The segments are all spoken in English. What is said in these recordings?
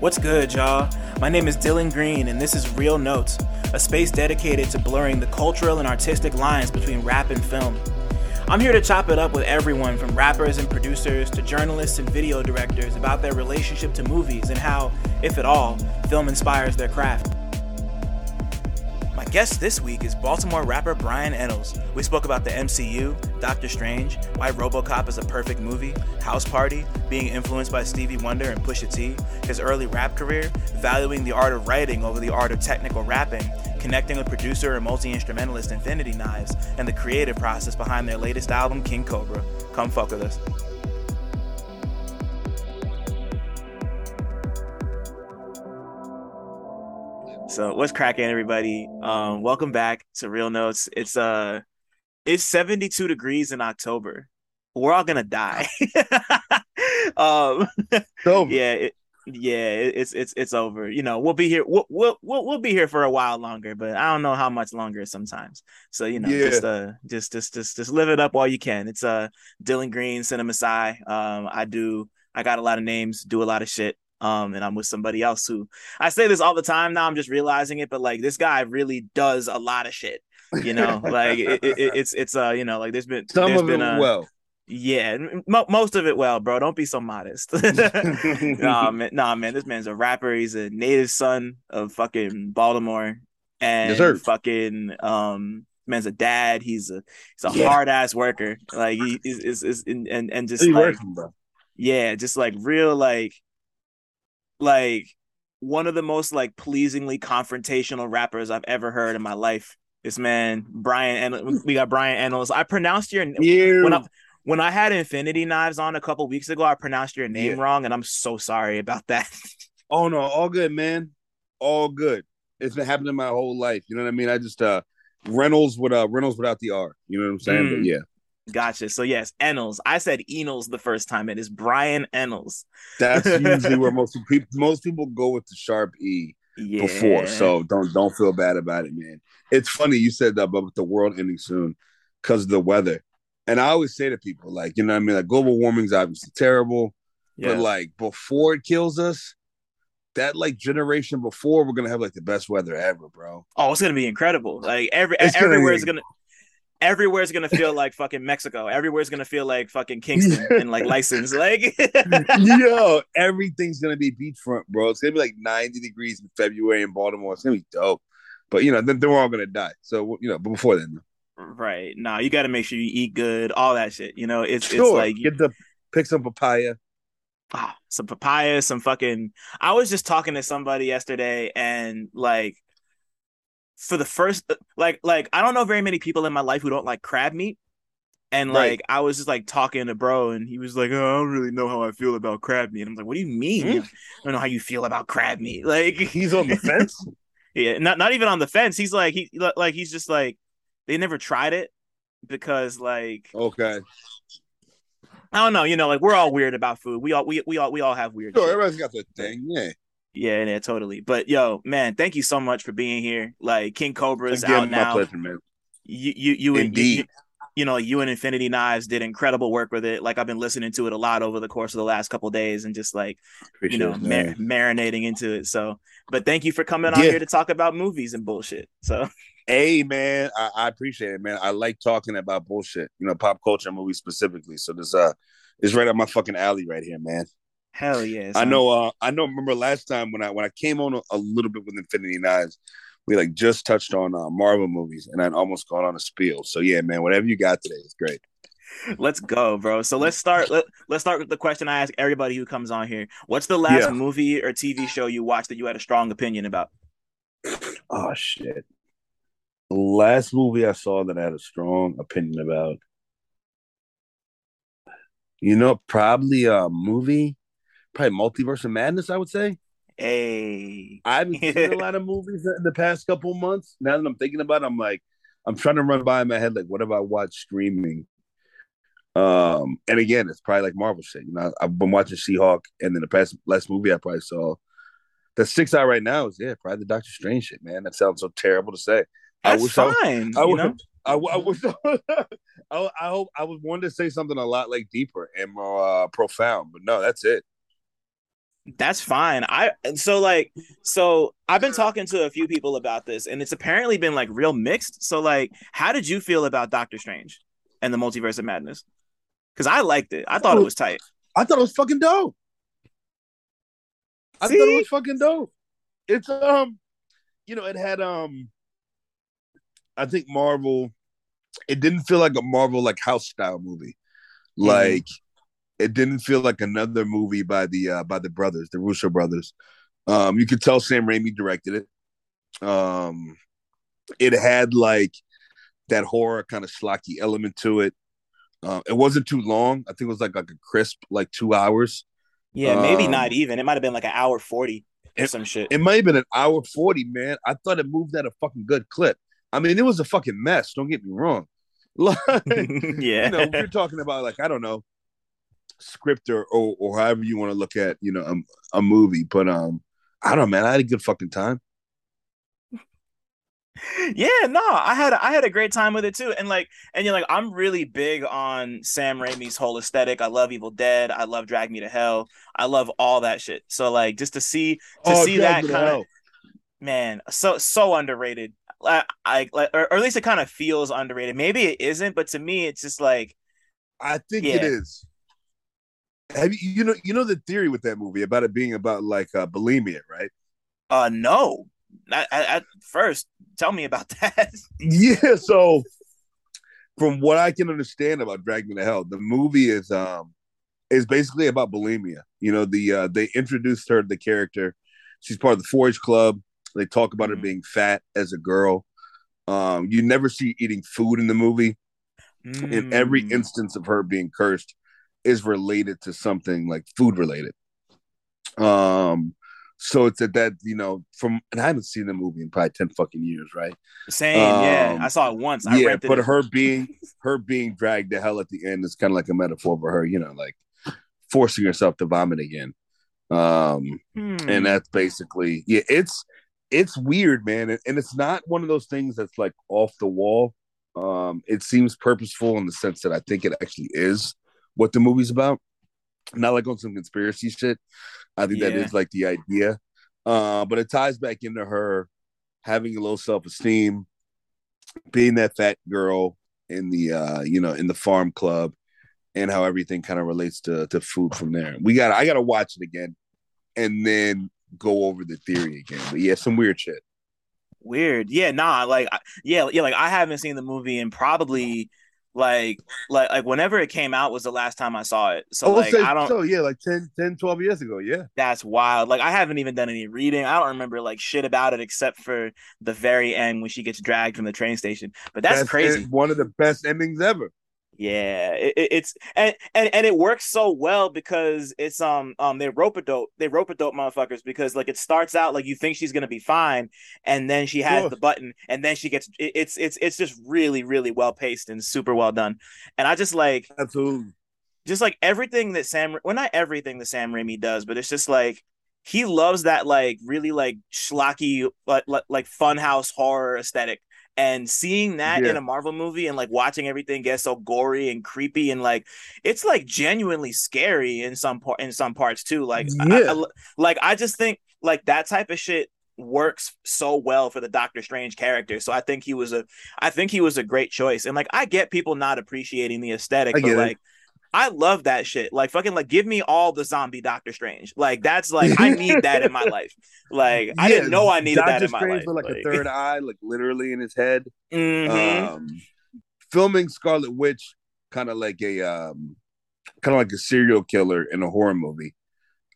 What's good, y'all? My name is Dylan Green, and this is Real Notes, a space dedicated to blurring the cultural and artistic lines between rap and film. I'm here to chop it up with everyone from rappers and producers to journalists and video directors about their relationship to movies and how, if at all, film inspires their craft. Guest this week is Baltimore rapper Brian Ennals. We spoke about the MCU, Doctor Strange, why Robocop is a perfect movie, House Party, being influenced by Stevie Wonder and Pusha T, his early rap career, valuing the art of writing over the art of technical rapping, connecting with producer and multi instrumentalist Infinity Knives, and the creative process behind their latest album, King Cobra. Come fuck with us. So what's cracking, everybody? Um, welcome back to Real Notes. It's uh, it's 72 degrees in October. We're all gonna die. um, yeah, it, yeah, it, it's it's it's over. You know, we'll be here. We'll, we'll we'll we'll be here for a while longer, but I don't know how much longer sometimes. So you know, Yeah. just uh, just just just just live it up while you can. It's uh, Dylan Green, Cinema Sci. Um, I do. I got a lot of names, do a lot of shit. Um, and I'm with somebody else who I say this all the time now. I'm just realizing it, but like this guy really does a lot of shit. You know, like it, it, it's it's uh you know like there's been Some there's of been it a, well. yeah, mo- most of it well, bro. Don't be so modest. nah, man, nah, man. This man's a rapper. He's a native son of fucking Baltimore, and sir. fucking um, man's a dad. He's a he's a Yeah. hard ass worker. Like he is is is and and, just like working, yeah, just like real like like one of the most like pleasingly confrontational rappers I've ever heard in my life. This man, Brian, and we got Brian Ennals. I pronounced your Yeah. when I when I had Infinity Knives on a couple weeks ago, I pronounced your name Yeah. wrong, and I'm so sorry about that. Oh no, all good, man. All good. It's been happening my whole life. You know what I mean? I just uh Reynolds with uh Reynolds without the R. You know what I'm saying? Mm. But yeah. Gotcha. So yes, Ennals. I said Enels the first time. It is Brian Ennals. That's usually where most people most people go with the sharp E Yeah. before. So don't don't feel bad about it, man. It's funny you said that about the world ending soon because of the weather. And I always say to people, like, you know what I mean? Like global warming's obviously terrible. yeah. But like before it kills us, that like generation before, we're gonna have like the best weather ever, bro. oh, it's gonna be incredible. Like every It's gonna everywhere's be- gonna. Everywhere's gonna feel like fucking Mexico. Everywhere's gonna feel like fucking Kingston and like license. Like Yo, everything's gonna be beachfront, bro. It's gonna be like 90 degrees in February in Baltimore. It's gonna be dope. But you know, then, we're all gonna die. So you know, but before then, right. Nah, you gotta make sure you eat good, all that shit. You know, it's sure, it's like get the pick some papaya. ah, some papaya, some fucking. I was just talking to somebody yesterday, and like, for the first, like, like I don't know very many people in my life who don't like crab meat, and Right. like I was just like talking to bro, and he was like, oh, I don't really know how I feel about crab meat. And I'm like, what do you mean? Hmm? I don't know how you feel about crab meat. Like, He's on the fence. yeah, not not even on the fence. He's like he like he's just like they never tried it because like Okay. I don't know, you know, like we're all weird about food. We all we we all we all have weird. Sure, shit. everybody's got their thing. Yeah. Yeah, yeah, totally. But yo, man, thank you so much for being here. Like King Cobra is out Again, my now. pleasure, man. You you you and you, Indeed. you, you know, you and Infinity Knives did incredible work with it. Like I've been listening to it a lot over the course of the last couple days and just like, Appreciate you know, it, mar- marinating into it. So, but thank you for coming on here to talk about movies and bullshit. So, Hey man, I, I appreciate it, man. I like talking about bullshit, you know, pop culture movies specifically. So this uh is right up my fucking alley right here, man. Hell yeah. I know uh I know remember last time when I when I came on a, a little bit with Infinity Knives, we like just touched on uh, Marvel movies and I'd almost gone on a spiel. So yeah, man, whatever you got today is great. Let's go, bro. So let's start. Let, let's start with the question I ask everybody who comes on here. What's the last Yeah. movie or TV show you watched that you had a strong opinion about? Oh shit. The last movie I saw that I had a strong opinion about. You know, probably a movie, probably Multiverse of Madness, I would say. Hey, I haven't seen a lot of movies in the past couple months. Now that I'm thinking about it, I'm like, I'm trying to run by in my head, like, what have I watched streaming? Um, and again, it's probably like Marvel shit. You know, I've been watching She-Hulk, and then the past last movie I probably saw that sticks out right now is yeah, probably the Doctor Strange shit, man. That sounds so terrible to say. I that's wish I- fine. I you would, know, I, I was I, I hope I was wanting to say something a lot like deeper and more uh, profound, but no, that's it. That's fine. I so like so I've been talking to a few people about this and it's apparently been like real mixed. So like how did you feel about Doctor Strange and the Multiverse of Madness? Cuz I liked it. I thought it was tight. I thought it was fucking dope. I See? thought it was fucking dope. It's um you know, it had um I think Marvel it didn't feel like a Marvel like house style movie. Mm-hmm. It didn't feel like another movie by the uh, by the brothers, the Russo brothers. Um, you could tell Sam Raimi directed it. Um, it had like that horror kind of schlocky element to it. Uh, it wasn't too long. I think it was like like a crisp like two hours. Yeah, maybe um, not even. It might have been like an hour forty or it, some shit. It might have been an hour forty, man. I thought it moved at a fucking good clip. I mean, it was a fucking mess. Don't get me wrong. Like, yeah, you know, you're talking about like I don't know, script or, or, or however you want to look at you know a, a movie. But um, I don't know, man. I had a good fucking time. yeah, no, I had I had a great time with it too, and like, and you're like, I'm really big on Sam Raimi's whole aesthetic. I love Evil Dead. I love Drag Me to Hell. I love all that shit. So like, just to see to oh, see that kind of man, so so underrated. I, I like, or, or at least it kind of feels underrated. Maybe it isn't, but to me, it's just like, I think yeah. it is. Have you you know you know the theory with that movie about it being about like uh, bulimia, right? Uh, no. At, first, tell me about that. yeah, so from what I can understand about Drag Me to Hell, the movie is um is basically about bulimia. You know, the uh, they introduced her the character. She's part of the 4 Club. They talk about mm-hmm. her being fat as a girl. Um, you never see eating food in the movie. Mm. In every mm. instance of her being cursed, is related to something like food related. Um, so it's at that you know from and I haven't seen the movie in probably ten fucking years, right? Same, um, yeah. I saw it once. I yeah, but it. her being her being dragged to hell at the end is kind of like a metaphor for her, you know, like forcing herself to vomit again. Um, hmm. and that's basically yeah. It's it's weird, man, and, and it's not one of those things that's like off the wall. Um, it seems purposeful in the sense that I think it actually is what the movie's about. Not like on some conspiracy shit. I think yeah. that is like the idea. Uh, but it ties back into her having a low self esteem, being that fat girl in the uh, you know, in the farm club, and how everything kind of relates to to food from there. We got I gotta watch it again and then go over the theory again. But yeah, some weird shit. Weird. Yeah, nah, like yeah, yeah, like I haven't seen the movie in probably like like like whenever it came out was the last time I saw it. So oh, like I don't so yeah, like 10, 10, 12 years ago, yeah. That's wild. Like I haven't even done any reading. I don't remember like shit about it except for the very end when she gets dragged from the train station. But that's, that's crazy. One of the best endings ever. Yeah, it, it's and, and and it works so well because it's um um they rope a dope they rope a dope motherfuckers because like it starts out like you think she's gonna be fine and then she has the button and then she gets it, it's it's it's just really really well paced and super well done. And I just like absolutely. just like everything that Sam well not everything that Sam Raimi does but it's just like he loves that like really like schlocky like like funhouse horror aesthetic and seeing that yeah. in a Marvel movie and like watching everything get so gory and creepy and like it's like genuinely scary in some part in some parts too. Like, yeah. I, I, like I just think like that type of shit works so well for the Doctor Strange character. So I think he was a I think he was a great choice. And like I get people not appreciating the aesthetic, but like I love that shit. Like fucking like give me all the zombie Doctor Strange. Like that's like I need that in my life. Like I didn't know I needed Doctor that in Strange my life. With like, like, a third eye, like literally in his head. Mm-hmm. Um, filming Scarlet Witch, kind of like a um, kind of like a serial killer in a horror movie.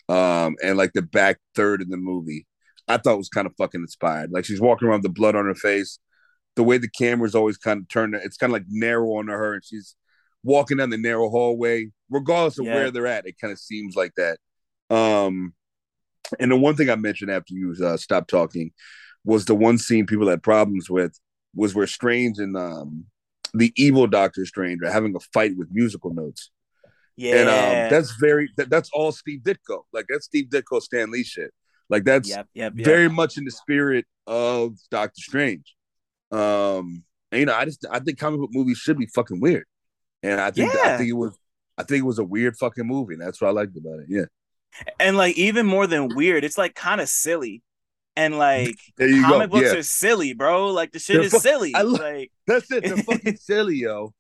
Um, and like the back third of the movie, I thought was kind of fucking inspired. Like she's walking around with the blood on her face. The way the camera's always kind of turned, it's kind of like narrow on her, and she's walking down the narrow hallway, regardless of yeah. where they're at, it kind of seems like that. Um, and the one thing I mentioned after you uh, stopped talking was the one scene people had problems with was where Strange and um, the evil Doctor Strange are having a fight with musical notes. Yeah, and um, that's very that, that's all Steve Ditko. Like that's Steve Ditko, Stan Lee shit. Like that's yep, yep, yep. very much in the spirit of Doctor Strange. Um, And you know, I just I think comic book movies should be fucking weird. And I think yeah. I think it was I think it was a weird fucking movie. And that's what I liked about it. Yeah. And like even more than weird, it's like kind of silly. And like comic go. books yeah. are silly, bro. Like the shit They're is fu- silly. I lo- like that's it. They're fucking silly, yo.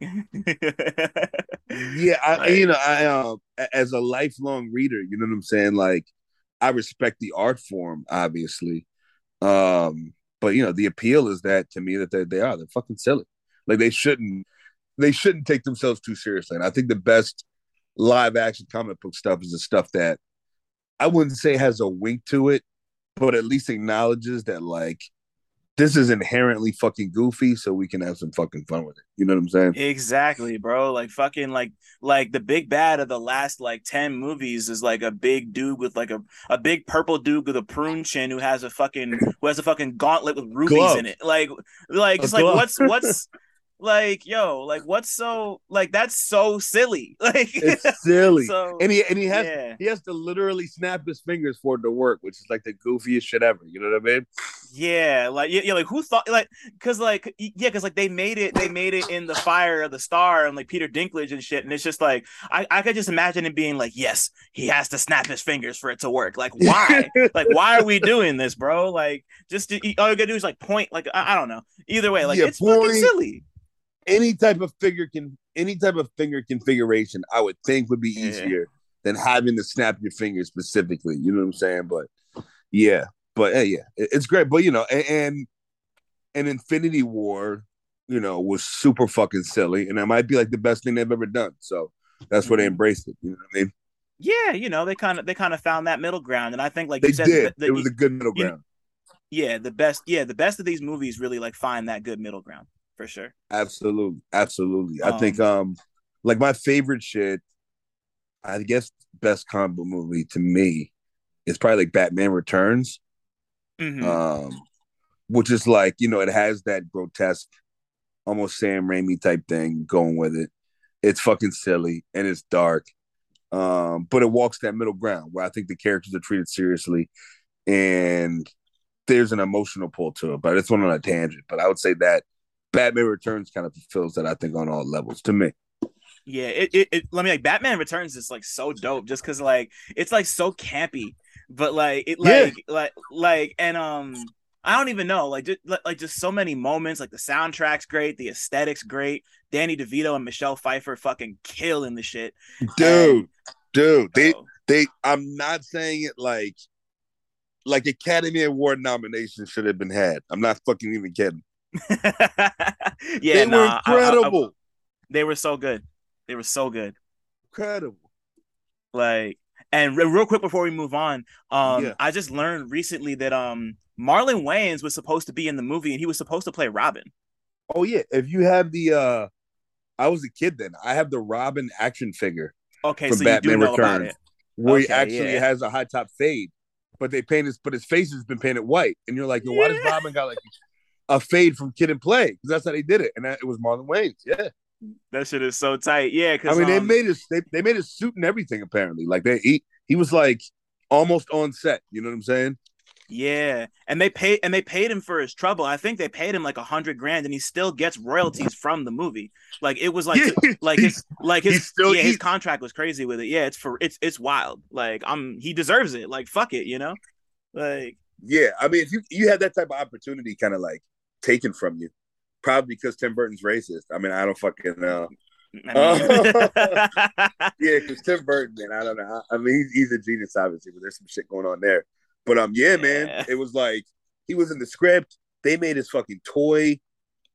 yeah, I, you know, I um, as a lifelong reader, you know what I'm saying. Like, I respect the art form, obviously, um, but you know, the appeal is that to me that they they are they're fucking silly. Like they shouldn't they shouldn't take themselves too seriously. And I think the best live action comic book stuff is the stuff that I wouldn't say has a wink to it, but at least acknowledges that like this is inherently fucking goofy, so we can have some fucking fun with it. You know what I'm saying? Exactly, bro. Like fucking like like the big bad of the last like 10 movies is like a big dude with like a, a big purple dude with a prune chin who has a fucking who has a fucking gauntlet with rubies glove. in it. Like like it's like what's what's like yo like what's so like that's so silly. Like it's silly. so, and he and he has yeah. he has to literally snap his fingers for it to work which is like the goofiest shit ever you know what i mean? Yeah like yeah, like who thought like because like yeah because like they made it they made it in the fire of the star and like peter dinklage and shit and it's just like i i could just imagine it being like yes he has to snap his fingers for it to work. Like why? Like why are we doing this bro? Like just all you gotta do is like point like i, I don't know. Either way like yeah, it's point, fucking silly any type of figure can any type of finger configuration I would think would be easier yeah. than having to snap your fingers specifically. You know what I'm saying? But yeah, but hey, yeah, it's great. But you know, and and Infinity War, you know, was super fucking silly, and it might be like the best thing they've ever done. So that's where they mm-hmm. embraced it. You know what I mean? Yeah, you know, they kind of they kind of found that middle ground, and I think like they you said, did. The, the, it was a good middle ground. You, yeah, the best. Yeah, the best of these movies really like find that good middle ground for sure. Absolutely, absolutely. Um, I think um like my favorite shit, I guess best combo movie to me is probably like Batman Returns. Mm-hmm. Um which is like, you know, it has that grotesque, almost Sam Raimi type thing going with it. It's fucking silly and it's dark. Um, but it walks that middle ground where I think the characters are treated seriously and there's an emotional pull to it. But it's one on a tangent. But I would say that Batman Returns kind of fulfills that I think on all levels to me. Yeah, it, it, it let me like Batman Returns is like so dope just because like it's like so campy, but like it like yeah. like like and um I don't even know like just like just so many moments like the soundtrack's great, the aesthetics great, Danny DeVito and Michelle Pfeiffer fucking killing the shit, dude, and, dude. They oh. they I'm not saying it like like Academy Award nomination should have been had. I'm not fucking even kidding. yeah, they nah, were incredible. I, I, they were so good. They were so good. Incredible. Like, and real quick before we move on, um, yeah. I just learned recently that um Marlon Wayans was supposed to be in the movie and he was supposed to play Robin. Oh yeah, if you have the uh I was a kid then. I have the Robin action figure. Okay, from so Batman Returns, where okay, he actually yeah. has a high top fade, but they painted, but his face has been painted white, and you're like, yeah. why does Robin got like a fade from Kid and Play because that's how they did it, and that, it was Marlon Wayans. Yeah, that shit is so tight. Yeah, I mean um, they made his they, they made his suit and everything apparently. Like they he he was like almost on set. You know what I'm saying? Yeah, and they paid and they paid him for his trouble. I think they paid him like a hundred grand, and he still gets royalties from the movie. Like it was like like his like his still, yeah his contract was crazy with it. Yeah, it's for it's it's wild. Like I'm he deserves it. Like fuck it, you know. Like yeah, I mean if you you had that type of opportunity, kind of like taken from you. Probably because Tim Burton's racist. I mean, I don't fucking know. yeah, because Tim Burton, man, I don't know. I mean, he's, he's a genius, obviously, but there's some shit going on there. But um, yeah, man, it was like he was in the script. They made his fucking toy.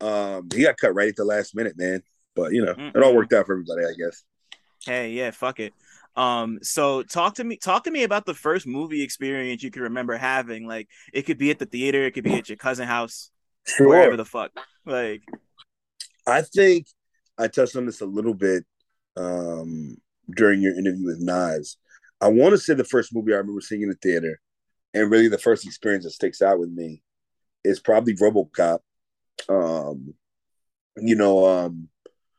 Um, he got cut right at the last minute, man. But you know, Mm-mm. it all worked out for everybody, I guess. Hey, yeah, fuck it. Um, so talk to me, talk to me about the first movie experience you can remember having. Like, it could be at the theater, it could be at your cousin house sure. wherever the fuck. Like, I think I touched on this a little bit um, during your interview with Knives. I want to say the first movie I remember seeing in the theater, and really the first experience that sticks out with me, is probably RoboCop. Um, you know, um,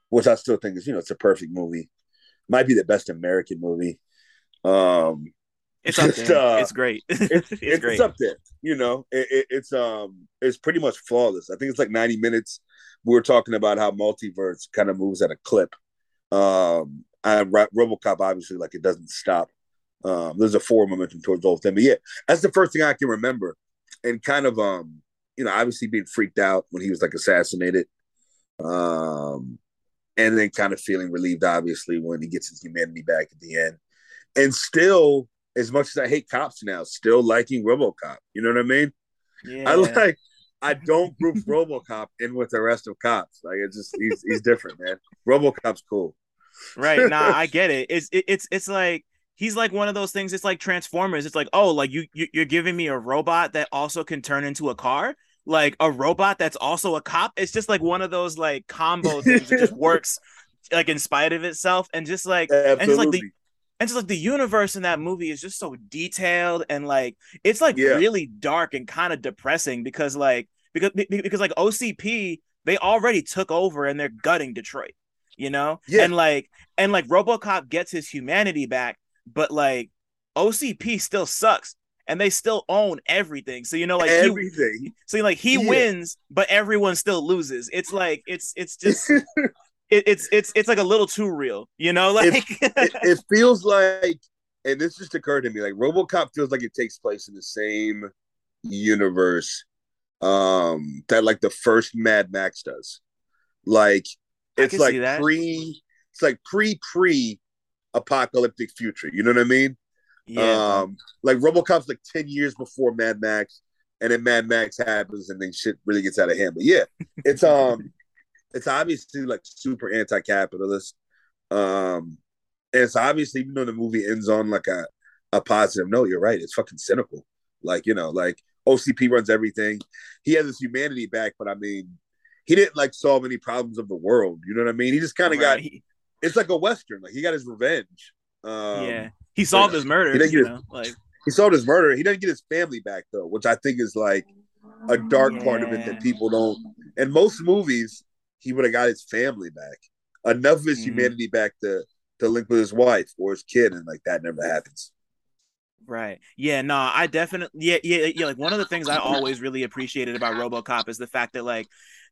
which I still think is you know it's a perfect movie. Might be the best American movie. Um, It's up there. Uh, it's great. it's, it's, it's, great. up there. You know, it, it, it's um, it's pretty much flawless. I think it's like ninety minutes. We were talking about how multiverse kind of moves at a clip. Um, and RoboCop obviously like it doesn't stop. Um, there's a forward momentum towards the whole thing, but yeah, that's the first thing I can remember, and kind of um, you know, obviously being freaked out when he was like assassinated, um, and then kind of feeling relieved, obviously, when he gets his humanity back at the end, and still, as much as I hate cops now, still liking RoboCop. You know what I mean? Yeah. I like. I don't group RoboCop in with the rest of cops. Like it's just he's he's different, man. RoboCop's cool. Right. Nah, I get it. It's it, it's it's like he's like one of those things. It's like Transformers. It's like oh, like you, you you're giving me a robot that also can turn into a car like a robot that's also a cop. It's just like one of those like combo things that just works like in spite of itself and just like Absolutely. and just like the and just like the universe in that movie is just so detailed and like it's like yeah. really dark and kind of depressing because like because because like OCP they already took over and they're gutting Detroit, you know? Yeah. And like and like RoboCop gets his humanity back, but like OCP still sucks and they still own everything. So you know, like everything. He, so like he yeah. wins, but everyone still loses. It's like it's it's just it, it's it's it's like a little too real, you know. Like it, it, it, feels like, and this just occurred to me, like RoboCop feels like it takes place in the same universe um that like the first Mad Max does. Like it's like pre, it's like pre pre apocalyptic future. You know what I mean? Yeah. Um, like RoboCop's like ten years before Mad Max, and then Mad Max happens, and then shit really gets out of hand. But yeah, it's um, it's obviously like super anti-capitalist. Um, and it's obviously even though the movie ends on like a a positive note, you're right. It's fucking cynical. Like you know, like OCP runs everything. He has his humanity back, but I mean, he didn't like solve any problems of the world. You know what I mean? He just kind of right. got. It's like a western. Like he got his revenge. Um, yeah, he solved his murder. He, you know, like he solved his murder. He didn't get his family back though, which I think is like a dark yeah. part of it that people don't. In most movies, he would have got his family back, enough of his mm-hmm. humanity back to to link with his wife or his kid, and like that never happens. Right. Yeah. No, I definitely. Yeah. Yeah. Yeah. Like one of the things I always really appreciated about RoboCop is the fact that like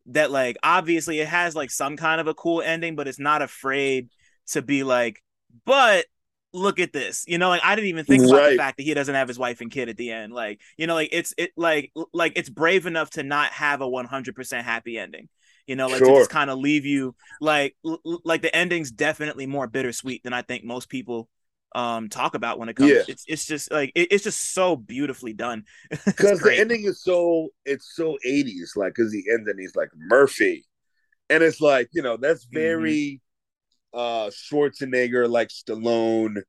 that like obviously it has like some kind of a cool ending, but it's not afraid to be like, but look at this you know like i didn't even think about right. the fact that he doesn't have his wife and kid at the end like you know like it's it like like it's brave enough to not have a 100% happy ending you know like sure. to just kind of leave you like l- like the ending's definitely more bittersweet than i think most people um talk about when it comes yeah. it's it's just like it, it's just so beautifully done because the ending is so it's so 80s like because he ends and he's like murphy and it's like you know that's mm-hmm. very mm-hmm uh Schwarzenegger like Stallone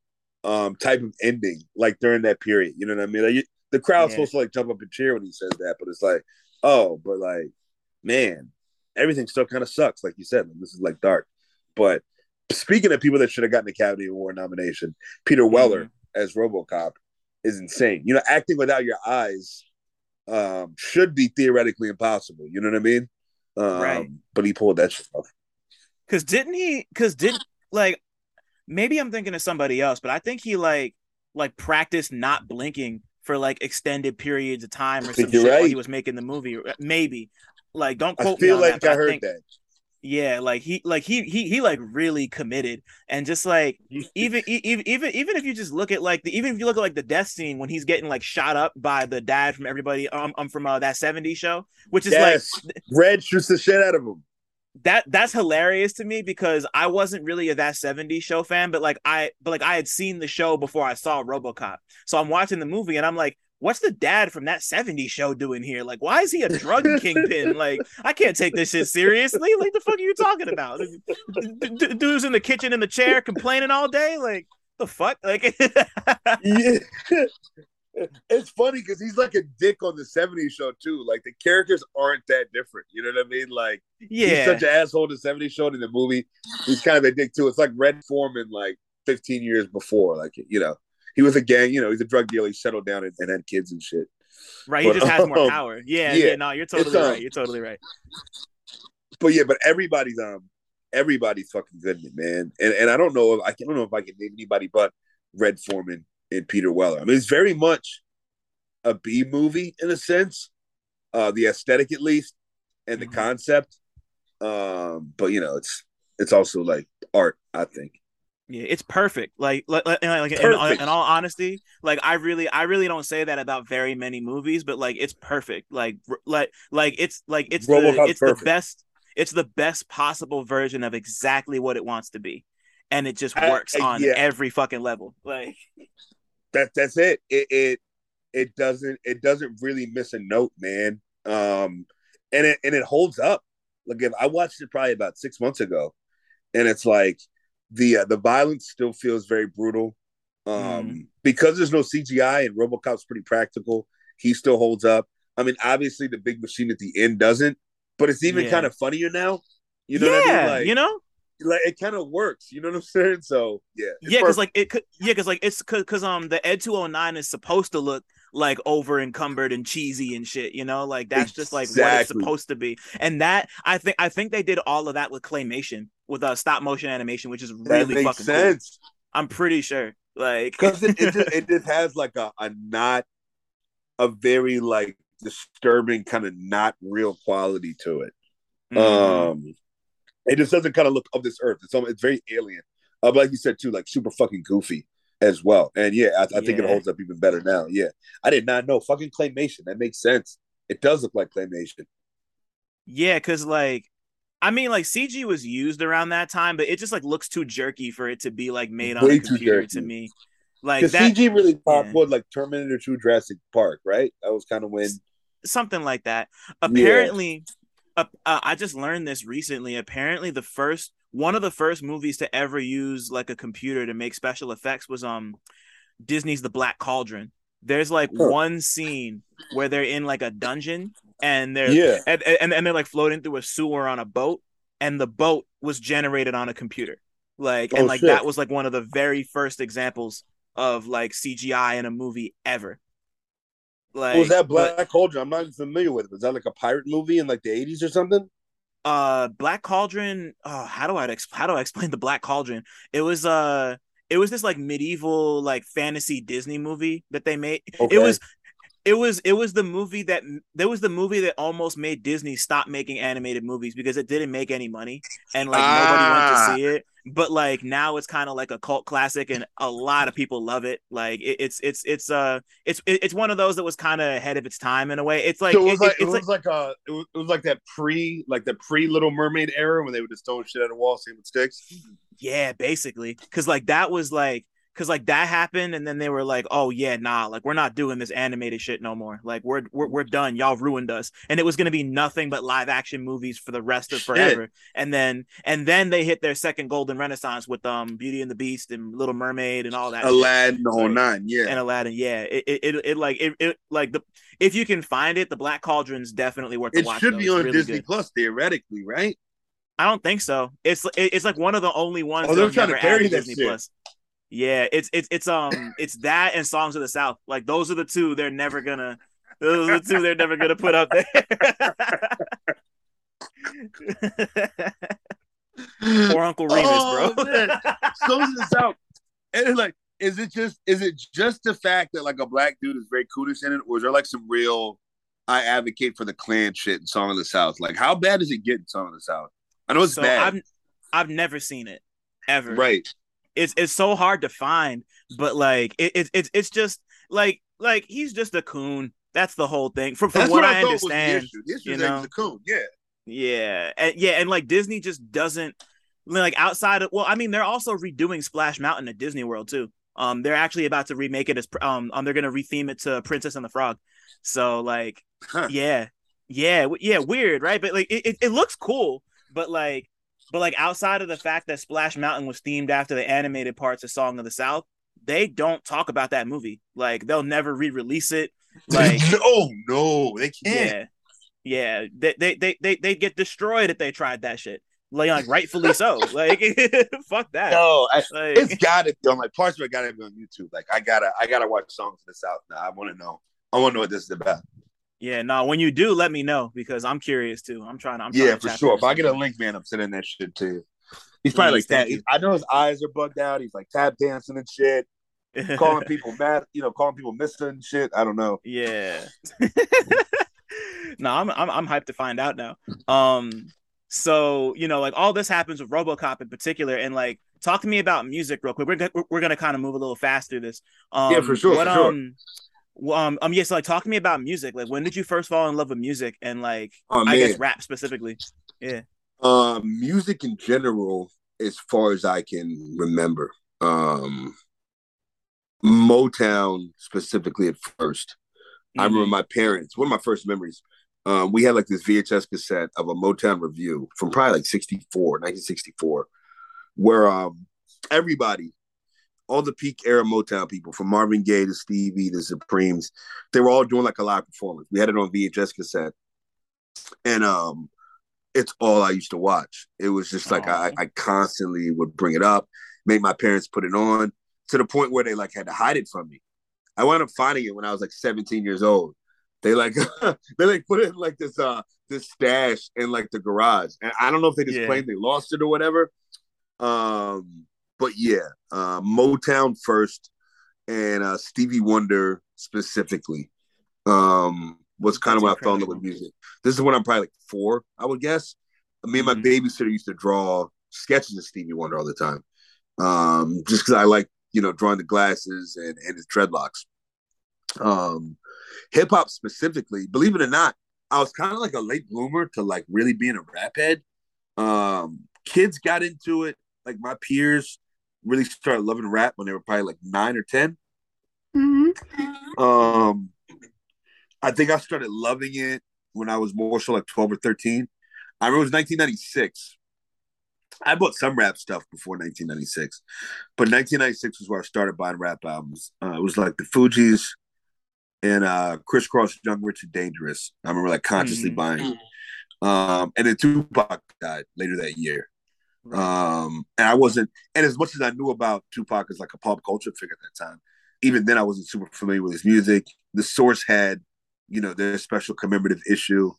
um type of ending like during that period. You know what I mean? Like, the crowd's yeah. supposed to like jump up and cheer when he says that, but it's like, oh, but like, man, everything still kind of sucks. Like you said, like, this is like dark. But speaking of people that should have gotten a Academy Award nomination, Peter Weller mm-hmm. as RoboCop is insane. You know, acting without your eyes um, should be theoretically impossible. You know what I mean? Um, right. But he pulled that shit off. Cause didn't he? Cause did like maybe I'm thinking of somebody else, but I think he like like practiced not blinking for like extended periods of time or some shit right. while he was making the movie. Maybe like don't quote me. I feel like that, I, I heard think, that. Yeah, like he like he he he like really committed and just like even even even even if you just look at like the even if you look at like the death scene when he's getting like shot up by the dad from everybody um, um from uh, that 70s show, which is yes. like Red shoots the shit out of him that that's hilarious to me because I wasn't really a that 70s show fan, but like I but like I had seen the show before I saw RoboCop. So I'm watching the movie and I'm like, what's the dad from that 70s show doing here? Like, why is he a drug kingpin? like, I can't take this shit seriously. Like, the fuck are you talking about? Dude's in the kitchen in the chair complaining all day. Like, the fuck? Like, yeah it's funny because he's like a dick on the 70s show too. Like the characters aren't that different. You know what I mean? Like yeah. he's such an asshole in the 70s show in the movie. He's kind of a dick too. It's like Red Foreman like 15 years before. Like, you know, he was a gang, you know, he's a drug dealer. He settled down and, and had kids and shit. Right. But, he just has more um, power. Yeah, yeah. Yeah. No, you're totally um, right. You're totally right. But yeah, but everybody's um everybody's fucking good in it, man. And and I don't know if I don't know if I can name anybody but Red Foreman and Peter Weller. I mean, it's very much a B movie in a sense, uh, the aesthetic at least, and the mm-hmm. concept. Um, but you know, it's it's also like art, I think. Yeah, it's perfect. Like, like, like, like in, in, all honesty, like I really, I really don't say that about very many movies, but like it's perfect. Like, like, like it's like it's the, it's perfect. the best. It's the best possible version of exactly what it wants to be, and it just works I, I, on yeah. every fucking level. Like that, that's it. It, it, it doesn't, it doesn't really miss a note, man. Um, and it and it holds up. Like if I watched it probably about six months ago, and it's like the uh, the violence still feels very brutal. Um, mm. because there's no CGI and RoboCop's pretty practical. He still holds up. I mean, obviously the big machine at the end doesn't, but it's even yeah. kind of funnier now. You know yeah, I mean? like, you know, like it kind of works. You know what I'm saying? So yeah, yeah, because like it could, yeah, because like it's because um the Ed 209 is supposed to look like over encumbered and cheesy and shit. You know, like that's exactly. just like what it's supposed to be. And that I think I think they did all of that with claymation with a uh, stop motion animation, which is really fucking sense. Cool. I'm pretty sure, like because it, it, just, it just has like a, a not a very like disturbing kind of not real quality to it. Mm-hmm. Um, it just doesn't kind of look of this earth. It's it's very alien. Uh, but like you said too, like super fucking goofy as well. And yeah, I, I yeah. think it holds up even better now. Yeah, I did not know fucking claymation. That makes sense. It does look like claymation. Yeah, because like I mean, like CG was used around that time, but it just like looks too jerky for it to be like made on Way a computer to me. Like that, CG really popped yeah. like Terminator 2 Jurassic Park, right? That was kind of when something like that. Apparently, yeah. uh, uh, I just learned this recently. Apparently, the first one of the first movies to ever use like a computer to make special effects was um Disney's The Black Cauldron. There's like huh. one scene where they're in like a dungeon and they're yeah and, and, and they're like floating through a sewer on a boat and the boat was generated on a computer like oh, and like shit. that was like one of the very first examples of like cgi in a movie ever like was that black but, cauldron i'm not even familiar with it was that like a pirate movie in like the 80s or something uh black cauldron oh how do i how do i explain the black cauldron it was uh it was this like medieval like fantasy disney movie that they made okay. it was it was it was the movie that there was the movie that almost made Disney stop making animated movies because it didn't make any money and like ah. nobody went to ah. see it. But like now it's kind of like a cult classic and a lot of people love it. Like it, it's it's it's uh it's it's one of those that was kind of ahead of its time in a way. It's like so it was it, like it, was like, like a it was, it was like that pre like the pre Little Mermaid era when they would just throw shit at a wall, with sticks. Yeah, basically, because like that was like because like that happened and then they were like oh yeah nah like we're not doing this animated shit no more like we're we're, we're done y'all ruined us and it was going to be nothing but live action movies for the rest of forever and then and then they hit their second golden renaissance with um beauty and the beast and little mermaid and all that aladdin the whole nine yeah and aladdin yeah it it, it, it like it, it like the if you can find it the black cauldron's definitely worth it watch, should though. be on really disney good. plus theoretically right I don't think so. It's it's like one of the only ones. Oh, they're trying to carry Disney shit. Plus. Yeah, it's it's it's um it's that and Songs of the South. Like those are the two they're never gonna those are the two they're never gonna put up there. Poor Uncle Remus, oh, bro. Songs of the South. And it's like, is it just is it just the fact that like a black dude is very coolish in it, or is there like some real I advocate for the Klan shit in Song of the South? Like, how bad does it get in Song of the South? I know it's so bad. I've I've never seen it ever. Right it's it's so hard to find, but like it, it it's it's just like like he's just a coon. That's the whole thing. From from what, what, I, I understand, the issue. The you know, the coon. Yeah, yeah, and, yeah, and like Disney just doesn't like outside of well, I mean, they're also redoing Splash Mountain at Disney World too. Um, they're actually about to remake it as um, um they're gonna retheme it to Princess and the Frog. So like, huh. yeah, yeah, yeah, weird, right? But like, it, it, it looks cool, but like but like outside of the fact that Splash Mountain was themed after the animated parts of Song of the South, they don't talk about that movie. Like they'll never re-release it. Oh, like oh no, they can't. Yeah, yeah. They they they they they get destroyed if they tried that shit. Like, like rightfully so. Like fuck that. No, I, like, it's gotta be on like parts of it gotta be on YouTube. Like I gotta I gotta watch Songs of the South now. I wanna know. I wanna know what this is about. Yeah, no. When you do, let me know because I'm curious too. I'm trying. I'm yeah, for sure. If I get a link, man, I'm sending that shit too. He's probably Please, like that. I know his eyes are bugged out. He's like tap dancing and shit. calling people mad, you know, calling people missing shit. I don't know. Yeah. no, I'm, I'm I'm hyped to find out now. Um, so you know, like all this happens with RoboCop in particular, and like talk to me about music real quick. We're we're gonna kind of move a little fast through this. Um, yeah, for sure. What for sure. um. Um, um, yes, yeah, so, like talk to me about music. Like, when did you first fall in love with music, and like, Oh, I guess rap specifically? Yeah. Um, music in general, as far as I can remember, um, Motown specifically at 1st I remember Mhm. my parents. One of my first memories. Um, we had like this VHS cassette of a Motown review from probably like 64, 1964, where um everybody, all the peak era Motown people, from Marvin Gaye to Stevie to Supremes, they were all doing like a live performance. We had it on VHS cassette, and um, it's all I used to watch. It was just like I, I constantly would bring it up, make my parents put it on to the point where they like had to hide it from me. I wound up finding it when I was like 17 years old. They like they like put it in like this uh this stash in like the garage, and I don't know if they just Yeah. claimed they lost it or whatever. Um, but yeah, uh, Motown first, and uh, Stevie Wonder specifically um, was kind of when That's I fell in love with music. This is when I'm probably like four, I would guess. Me and my Mhm. babysitter used to draw sketches of Stevie Wonder all the time, um, just because I like you know drawing the glasses and and his dreadlocks. Um, hip hop specifically, believe it or not, I was kind of like a late bloomer to like really being a rap head. Um, kids got into it, like my peers really started loving rap when they were probably like nine or 10 Um, I think I started loving it when I was more so like twelve or thirteen. I remember it was 1996. I bought some rap stuff before 1996, but 1996 was where I started buying rap albums. Uh, it was like the Fugees and uh, Kris Kross, Young, Rich, and Dangerous. I remember like consciously Mhm. buying. Um, and then Tupac died later that year. Um, and I wasn't, and as much as I knew about Tupac as like a pop culture figure at that time, even then I wasn't super familiar with his music. The Source had, you know, their special commemorative issue,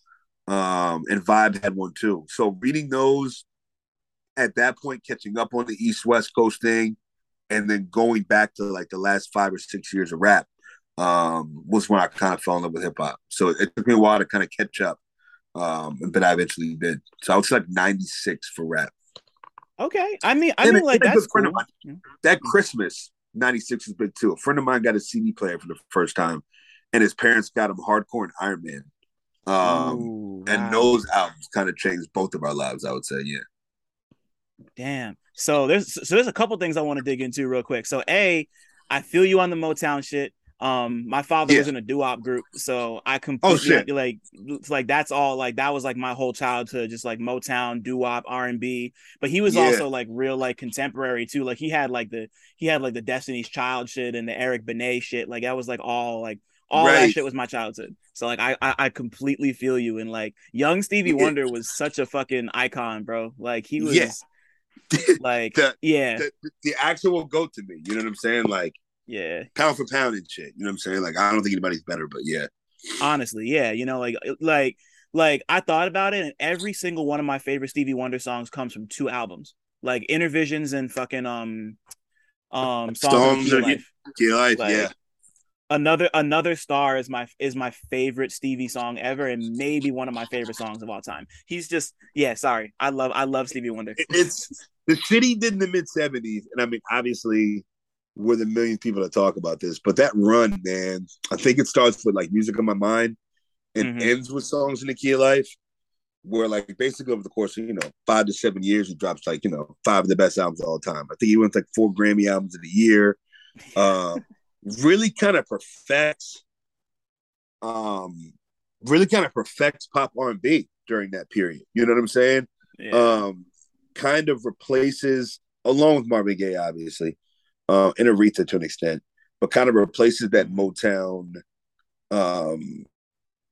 um, and Vibe had one too. So reading those at that point, catching up on the East West Coast thing, and then going back to like the last five or six years of rap, um, was when I kind of fell in love with hip hop. So it took me a while to kind of catch up, um, but I eventually did. So I was like 96 for rap. Okay. I mean, I And mean, like that's cool. mine. that Christmas, 96 was big too. A friend of mine got a CD player for the first time, and his parents got him hardcore and Iron Man. Um, Ooh, and those albums kind of changed both of our lives, I would say. Yeah. Damn. So there's so there's a couple things I want to dig into real quick. So a, I feel you on the Motown shit. Um, my father Yeah. was in a doo-wop group, so I completely shit. like it's like that's all like that was like my whole childhood, just like Motown, doo-wop, R and B. But he was Yeah. also like real like contemporary too. Like he had like the he had like the Destiny's Child shit and the Eric Benet shit. Like that was like all like all that shit was my childhood. So like I, I I completely feel you. And like young Stevie Yeah. Wonder was such a fucking icon, bro. Like he was Yeah. like The- yeah the, the actual goat to me. You know what I'm saying? Like yeah pound for pound and shit. You know what I'm saying? Like I don't think anybody's better, but yeah. honestly yeah you know like like like i thought about it and every single one of my favorite stevie wonder songs comes from two albums like Innervisions and fucking um um songs, of life Yeah, life, Like, yeah. another another star is my is my favorite stevie song ever and maybe one of my favorite songs of all time he's just yeah sorry i love i love stevie wonder It's the shit he did in the mid 70s. And I mean, obviously, we're the million people that talk about this, but that run, man, I think it starts with like music on my mind and Mhm. ends with songs in the key of life. Where like basically over the course of you know five to seven years, he drops like you know five of the best albums of all time. I think he went like four Grammy albums of the year. Um, really kind of perfects, um, really kind of perfects pop R and B during that period. You know what I'm saying? yeah. um, kind of replaces, along with Marvin Gaye, obviously, uh, and Aretha to an extent, but kind of replaces that Motown, um,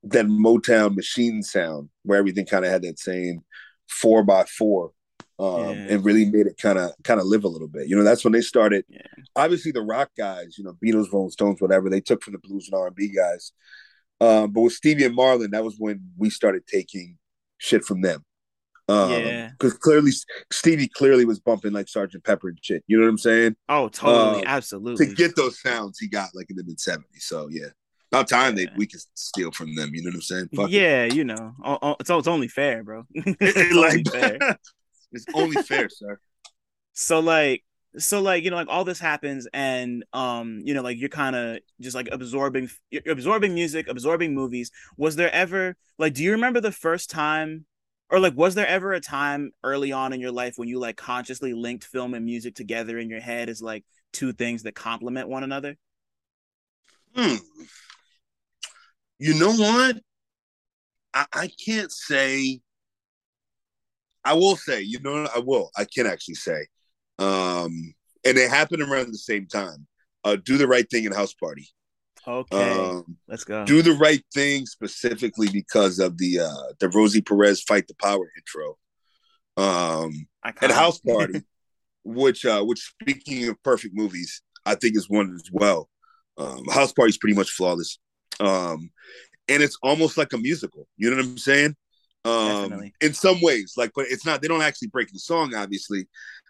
that Motown machine sound where everything kind of had that same four by four, um, Yeah. and really made it kind of kind of live a little bit. You know, that's when they started. Yeah. Obviously, the rock guys, you know, Beatles, Rolling Stones, whatever, they took from the blues and R and B guys. Um, but with Stevie and Marlon, that was when we started taking shit from them Um, yeah, because clearly Stevie clearly was bumping like Sergeant Pepper and shit. You know what I'm saying? Oh, totally, um, absolutely. To get those sounds he got like in the mid '70s. So yeah, about time yeah. they we can steal from them. You know what I'm saying? Fuck yeah, it. you know, it's, it's only fair, bro. it's only fair. it's only fair, sir. So like, so like you know like all this happens and um you know like you're kind of just like absorbing you're absorbing music absorbing movies was there ever like do you remember the first time or like was there ever a time early on in your life when you like consciously linked film and music together in your head as like two things that complement one another? Hmm. You know what? I, I can't say i will say you know what? i will. I can actually say um and it happened around the same time uh do the right thing in house party Okay, um, let's go. Do the right thing specifically because of the uh the Rosie Perez fight the power intro. Um, and House Party, which uh which speaking of perfect movies, I think is one as well. Um, House Party is pretty much flawless. Um, and it's almost like a musical. You know what I'm saying? Um, Definitely. in some ways, like, but it's not. They don't actually break the song, obviously,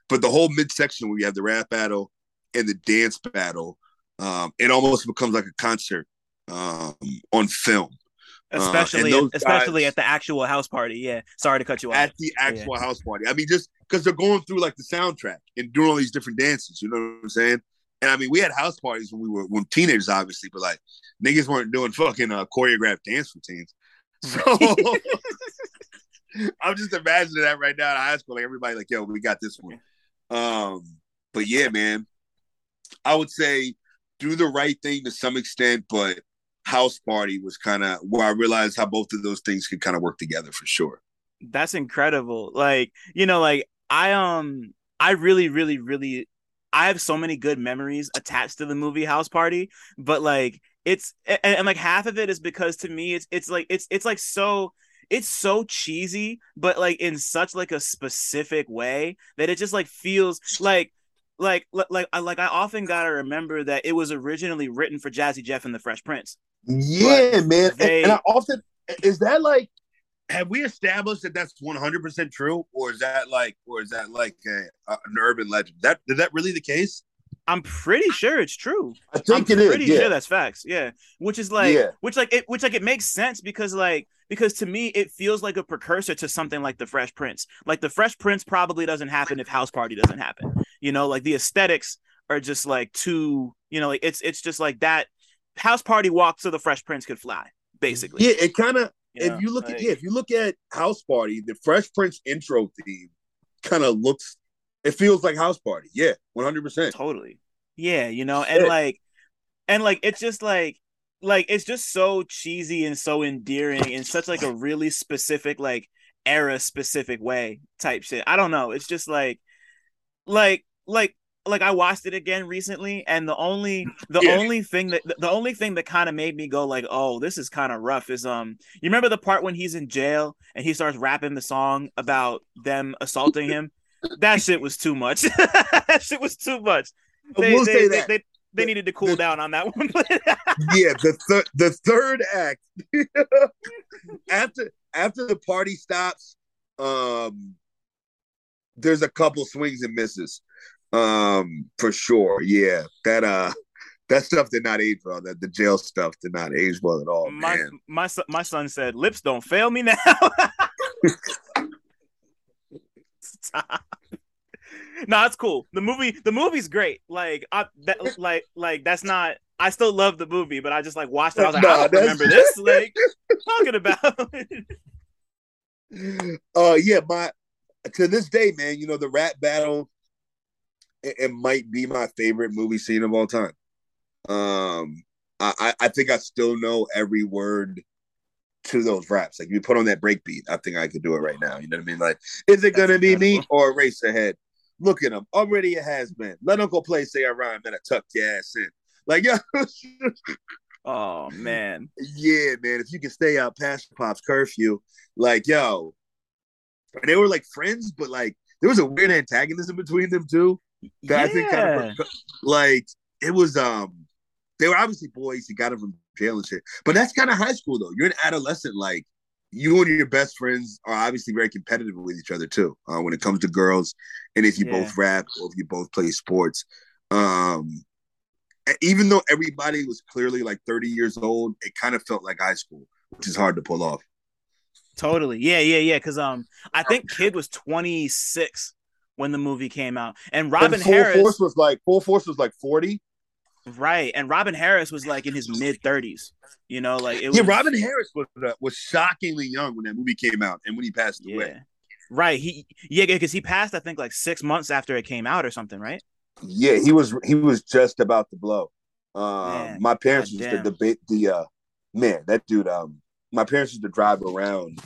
but the whole midsection where you have the rap battle and the dance battle um, it almost becomes like a concert um, on film. Uh, especially, uh, especially guys, at the actual house party. Yeah, sorry to cut you off. At the actual yeah. house party. I mean, just because they're going through like the soundtrack and doing all these different dances. You know what I'm saying? And I mean, we had house parties when we were when teenagers, obviously, but like niggas weren't doing fucking uh, choreographed dance routines. So I'm just imagining that right now in high school, like everybody, like, yo, we got this one. Um, but yeah, man, I would say do the right thing to some extent, but House Party was kind of where I realized how both of those things could kind of work together for sure. That's incredible. Like, you know, like I um I really, really, really I have so many good memories attached to the movie House Party, but like it's and, and like half of it is because to me it's it's like it's it's like so it's so cheesy, but like in such like a specific way that it just like feels like like like I like I often gotta remember that it was originally written for Jazzy Jeff and the Fresh Prince. Yeah, man. They, and, and I often is that like have we established that that's 100% true or is that like or is that like a, an urban legend that is that really the case i'm pretty sure it's true. I think I'm it pretty is, yeah. sure that's facts yeah. Which is like yeah. which like it which like it makes sense because like because to me it feels like a precursor to something like the fresh prince. Like the fresh prince probably doesn't happen if house party doesn't happen you know? Like the aesthetics are just like too you know like it's it's just like that. House party walk so the fresh prince could fly basically. Yeah it kind of if you look like, at yeah if you look at house party the fresh prince intro theme kind of looks it feels like house party. Yeah 100% totally. Yeah you know and like and like it's just like like it's just so cheesy and so endearing in such like a really specific like era specific way type shit. I don't know. It's just like like like like I watched it again recently, and the only the yeah. only thing that the only thing that kind of made me go like, oh, this is kind of rough is um, you remember the part when he's in jail and he starts rapping the song about them assaulting him? That shit was too much. that shit was too much. They, we'll they, they, they, they, needed to cool the, down on that one. yeah, the third the third act after after the party stops, um, there's a couple swings and misses. Um, for sure. Yeah. That uh that stuff did not age well. That the jail stuff did not age well at all. My man. my my son said, "Lips don't fail me now." no, it's cool. The movie, the movie's great. Like, I that like like that's not. I still love the movie, but I just like watched it. I was like, nah, I don't remember this. Like, talking about. uh, yeah, my to this day, man, you know, the rap battle, it, it might be my favorite movie scene of all time. Um, I, I think I still know every word to those raps. Like you put on that breakbeat, I think I could do it right now. You know what I mean? Like, is it gonna be me or race ahead? Look at him. Already it has been. Let Uncle Play say I rhyme and I tuck your ass in. Like, yeah. oh man. Yeah, man. If you can stay out past Pop's curfew, like, yo, and they were like friends, but like there was a weird antagonism between them too. That yeah. I think kind of like it was um they were obviously boys, he got them from jail and shit. But that's kind of high school though. You're an adolescent, like you and your best friends are obviously very competitive with each other too uh, when it comes to girls and if you yeah. both rap or if you both play sports um, even though everybody was clearly like 30 years old it kind of felt like high school which is hard to pull off totally yeah yeah yeah because um i think kid was 26 when the movie came out and robin and full harris force was like full force was like 40 Right, and Robin Harris was like in his mid thirties. You know, like it was, yeah. Robin Harris was uh, was shockingly young when that movie came out, and when he passed yeah. away. Right. He yeah, because he passed I think like six months after it came out or something, right? Yeah, he was he was just about to blow. Um, man, my parents God used damn. to debate the uh, man that dude. Um, my parents used to drive around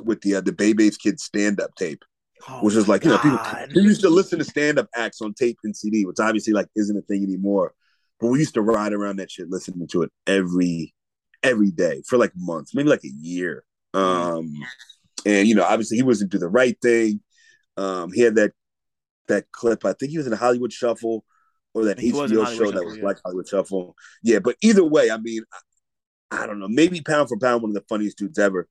with the uh, the Bebe's Kids stand up tape. Oh which is like you know people, people used to listen to stand up acts on tape and CD, which obviously like isn't a thing anymore. But we used to ride around that shit listening to it every every day for like months, maybe like a year. Um, and you know, obviously he wasn't do the right thing. Um, he had that that clip. I think he was in the Hollywood Shuffle or that he HBO show that was yeah. like Hollywood Shuffle. Yeah, but either way, I mean, I, I, don't know. Maybe pound for pound, one of the funniest dudes ever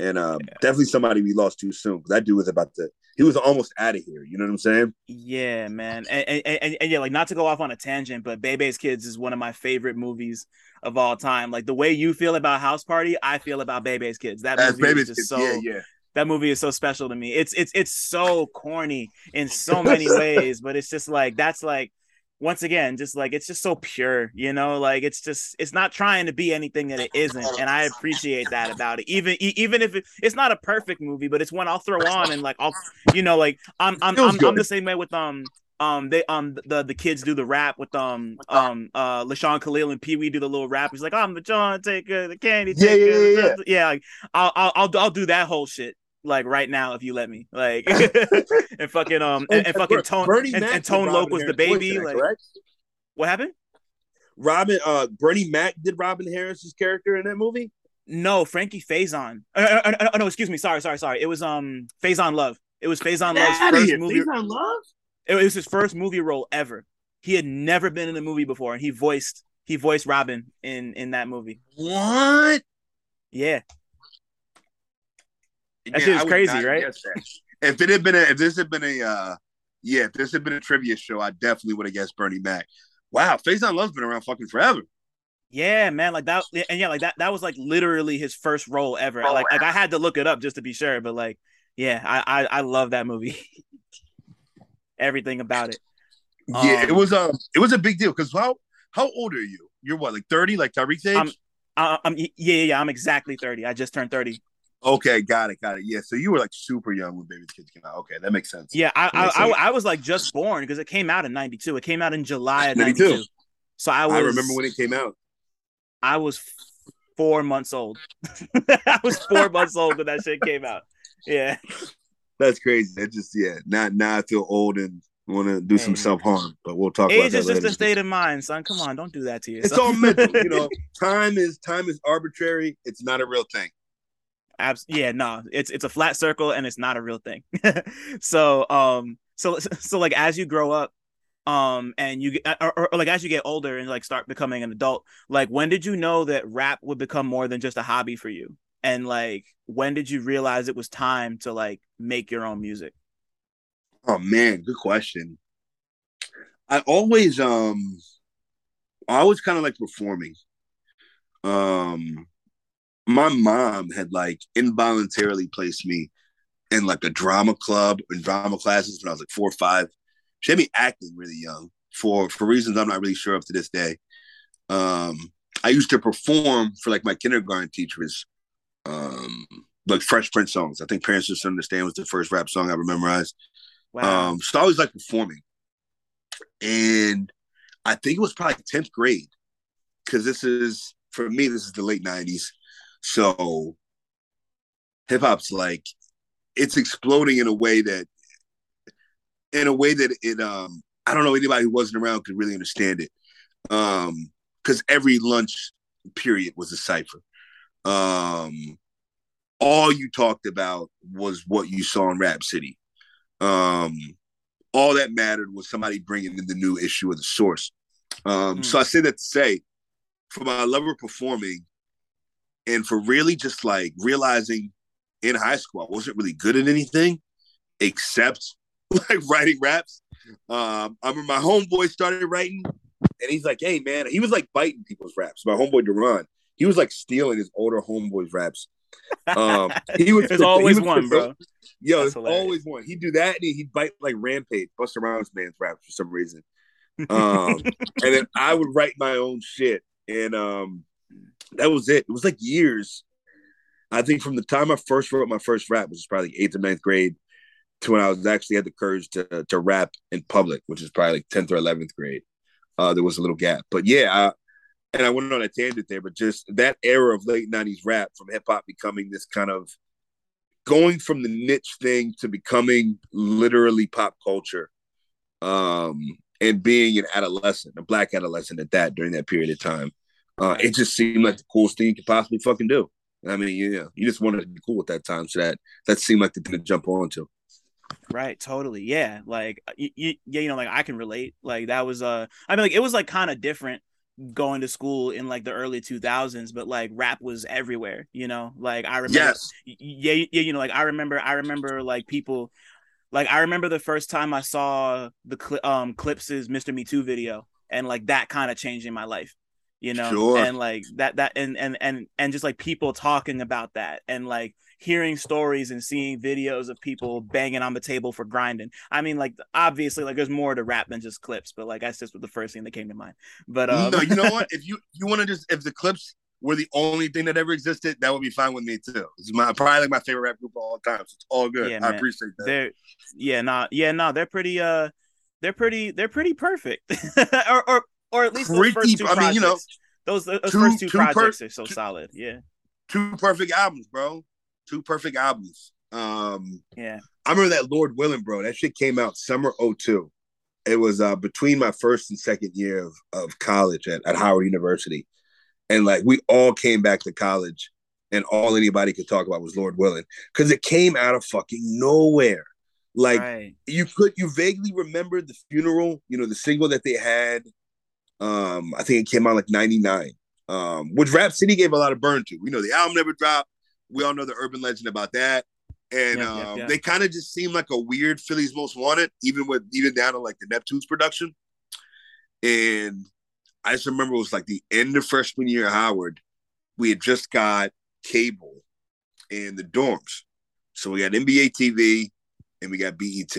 and um, yeah. definitely somebody we lost too soon. That dude was about to. He was almost out of here. You know what I'm saying? Yeah, man. And, and, and, and, yeah, like not to go off on a tangent, but Bebe's Kids is one of my favorite movies of all time. Like the way you feel about House Party, I feel about Bebe's Kids. That movie Bebe's is just Kids. so. Yeah, yeah. That movie is so special to me. It's it's it's so corny in so many ways, but it's just like that's like once again, just like it's just so pure, you know, like it's just it's not trying to be anything that it isn't, and I appreciate that about it. Even even if it, it's not a perfect movie, but it's one I'll throw on and like I'll, you know, like I'm I'm I'm, I'm, the same way with um um they um the the kids do the rap with um um uh LaShawn Khalil and Pee Wee do the little rap. He's like I'm the John Taker, the candy taker. Yeah, yeah, yeah. yeah like I'll I'll I'll I'll do that whole shit like right now if you let me. Like and fucking um and, and fucking Tone Bernie and, and Tone Loc was the baby. Like correct? what happened? Robin uh Bernie Mac did Robin Harris's character in that movie? No, Frankie Faison. Uh, uh, uh, uh, no, excuse me. Sorry, sorry, sorry. It was um Faison Love. It was Faison Love's first here. movie. Faison Love? It was his first movie role ever. He had never been in a movie before, and he voiced he voiced Robin in in that movie. What? Yeah. That shit is crazy, right? If it had been a, if this had been a, uh, yeah, if this had been a trivia show, I definitely would have guessed Bernie Mac. Wow, Faison Love's been around fucking forever. Yeah, man, like that, and yeah, like that. That was like literally his first role ever. Oh, like, wow. like I had to look it up just to be sure, but like, yeah, I, I, I love that movie. Everything about it. Yeah, um, it was um, it was a big deal because how how old are you? You're what, like thirty, like Tariq's age? I'm, uh, I'm, yeah, yeah, yeah. I'm exactly thirty. I just turned thirty Okay, got it, got it. Yeah, so you were like super young when Bebe's Kids came out. Okay, that makes sense. Yeah, I I, sense. I, I, was like just born because it came out in '92. It came out in July of '92. So I was. I remember when it came out. I was four months old. I was four months old when that shit came out. Yeah, that's crazy. That just yeah. Now now I feel old and want to do hey, some self harm, but we'll talk. Age is just a state of mind, son. Come on, don't do that to yourself. It's all mental. you know, time is time is arbitrary. It's not a real thing abs- yeah, no, it's it's a flat circle and it's not a real thing. so um so so like as you grow up um and you get or, or, like as you get older and like start becoming an adult like when did you know that rap would become more than just a hobby for you? And like when did you realize it was time to like make your own music? Oh man good question. I always um i was kind of like performing. Um my mom had like involuntarily placed me in like a drama club and drama classes when I was like four or five. She had me acting really young for for reasons I'm not really sure of to this day. Um, I used to perform for like my kindergarten teachers, um, like Fresh Prince songs. I think Parents Just Understand was the first rap song I ever memorized. Wow. Um, so I always like performing, and I think it was probably tenth grade because this is for me. This is the late '90s. So hip hop's like it's exploding in a way that in a way that it um I don't know anybody who wasn't around could really understand it. Um because every lunch period was a cipher. Um all you talked about was what you saw in Rap City. Um all that mattered was somebody bringing in the new issue of the source. Um, mm. So I say that to say, for my love of performing, and for really just like realizing in high school I wasn't really good at anything except like writing raps. Um, I remember my homeboy started writing, and he's like, "Hey man," he was like biting people's raps. My homeboy Duran, he was like stealing his older homeboys' raps. Um, he was there's always was one, bro. Yo, there's always one. He'd do that, and he'd bite like Rampage, Busta Rhymes man's raps for some reason. Um, and then I would write my own shit, and um, that was it. It was like years. I think from the time I first wrote my first rap, which was probably eighth or ninth grade, to when I was actually had the courage to to rap in public, which is probably like tenth or eleventh grade. Uh, there was a little gap, but yeah, I, and I went on a tangent there, but just that era of late '90s rap from hip hop becoming this kind of going from the niche thing to becoming literally pop culture, um, and being an adolescent, a black adolescent at that during that period of time. Uh, it just seemed like the coolest thing you could possibly fucking do. I mean, yeah, you just wanted to be cool at that time, so that that seemed like the thing to jump onto. Right, totally. Yeah, like you, you, yeah, you know, like I can relate. Like that was uh I mean like it was like kind of different going to school in like the early 2000s but like rap was everywhere you know like i remember yes. yeah yeah you know like i remember i remember like people like i remember the first time i saw the cl- um Clipse's mr me too video and like that kind of changing my life you know sure. and like that that and and and and just like people talking about that and like hearing stories and seeing videos of people banging on the table for Grindin'. I mean like obviously like there's more to rap than just Clipse but like that's just the first thing that came to mind. But um... no you know what? If you you want to just if the Clipse were the only thing that ever existed that would be fine with me too. It's my probably like my favorite rap group of all time so it's all good. Yeah, i appreciate that. They're yeah nah yeah no nah, they're pretty uh they're pretty they're pretty perfect. Or, or or at least those first two I mean, you know, those those two, first two, two projects per- are so two, solid. Yeah, two perfect albums, bro. Two perfect albums. Um, yeah, I remember that Lord Willin', bro. That shit came out summer 02. It was uh, between my first and second year of, of college at, at Howard University. And like we all came back to college and all anybody could talk about was Lord Willin' because it came out of fucking nowhere. Like right. you could you vaguely remember the funeral, you know, the single that they had um, I think it came out like 99. Um, which Rap City gave a lot of burn to. We know the album never dropped. We all know the urban legend about that. And yeah, um, yeah, yeah. they kind of just seem like a weird Philly's Most Wanted, even with even down to like the Neptunes production. And I just remember it was like the end of freshman year at Howard. We had just got cable in the dorms. So we got NBA TV and we got BET.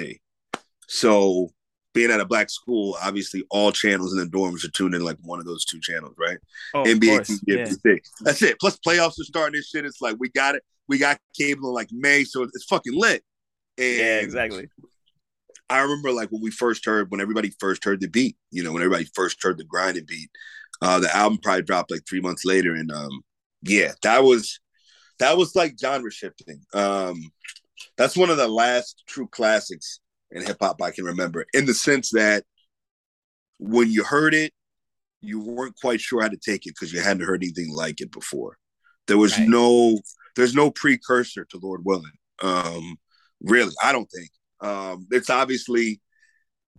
So being at a black school, obviously all channels in the dorms are tuned in like one of those two channels, right? Oh, NBA TV, yeah. That's it. Plus playoffs are starting this shit. It's like we got it. We got cable in like May, so it's fucking lit. And yeah, exactly. I remember like when we first heard, when everybody first heard the beat, you know, when everybody first heard the Grindin' beat, uh, the album probably dropped like three months later, and um, yeah, that was that was like genre shifting. Um, that's one of the last true classics in hip hop I can remember, in the sense that when you heard it, you weren't quite sure how to take it because you hadn't heard anything like it before. There was right. no, there's no precursor to Lord Willin'. Um, really, I don't think. Um, it's obviously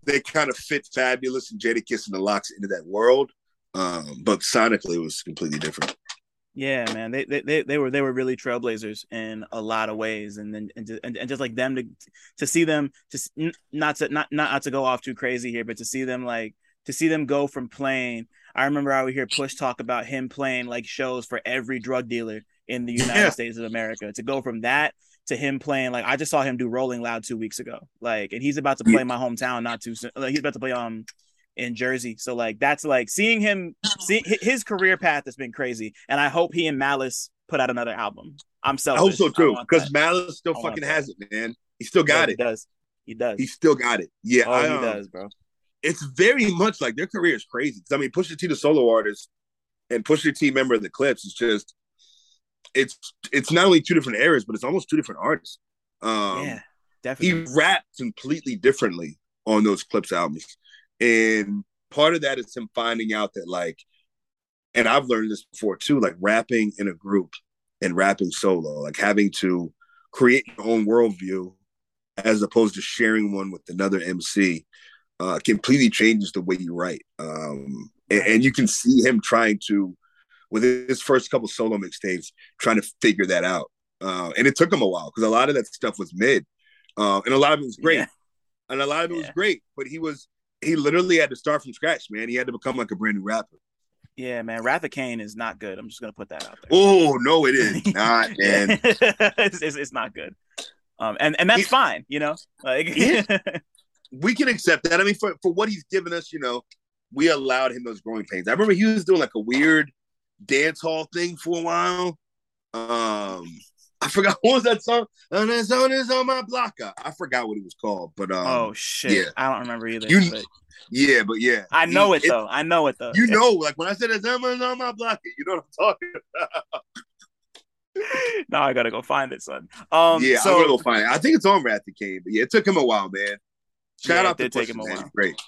they kind of fit Fabolous and Jadakiss and the Lox into that world, um, but sonically it was completely different. Yeah, man, they, they they were they were really trailblazers in a lot of ways, and then and, and, and just like them to to see them just not to not not to go off too crazy here, but to see them like to see them go from playing. I remember I would hear Push talk about him playing like shows for every drug dealer in the United yeah. States of America. To go from that to him playing like I just saw him do Rolling Loud two weeks ago, like, and he's about to play my hometown not too soon. Like, he's about to play um in Jersey. So like that's like seeing him see his career path has been crazy. And I hope he and Malice put out another album. I'm selfish. I hope so too. Because Malice still fucking has it, man. He still got yeah, it. He does. He does. He still got it. Yeah. Oh, I, um, he does, bro. It's very much like their career is crazy. Because I mean, Pusha T, the solo artist, and Pusha T, member of the Clipse is just it's it's not only two different eras, but it's almost two different artists. Um, yeah, definitely. He raps completely differently on those Clipse albums. And part of that is him finding out that like, and I've learned this before too, like rapping in a group and rapping solo, like having to create your own worldview as opposed to sharing one with another MC, uh, completely changes the way you write. Um, and, and, you can see him trying to with his first couple solo mixtapes, trying to figure that out. Uh, and it took him a while because a lot of that stuff was mid, uh, and a lot of it was great, yeah. and a lot of it yeah. was great. But he was he literally had to start from scratch, man. He had to become like a brand new rapper. Yeah, man, Wrath of Caine is not good. I'm just gonna put that out there. Oh no, it is not, man. it's, it's, it's, not good. Um, and and that's he, fine, you know. Like yeah. we can accept that. I mean, for for what he's given us, you know, we allowed him those growing pains. I remember he was doing like a weird dance hall thing for a while. Um, I forgot what was that song? And the zone is on my blocker. I forgot what it was called, but um, oh shit, yeah. I don't remember either. You, but... Yeah, but yeah, I know he, it though. I know it though. You know, like when I said it's on my blocker, you know what I'm talking about. now I gotta go find it, son. Um, yeah, so, I'm gonna go find it. I think it's on Wrath Caine, but yeah, it took him a while, man. Shout yeah, out to take him a while. Great,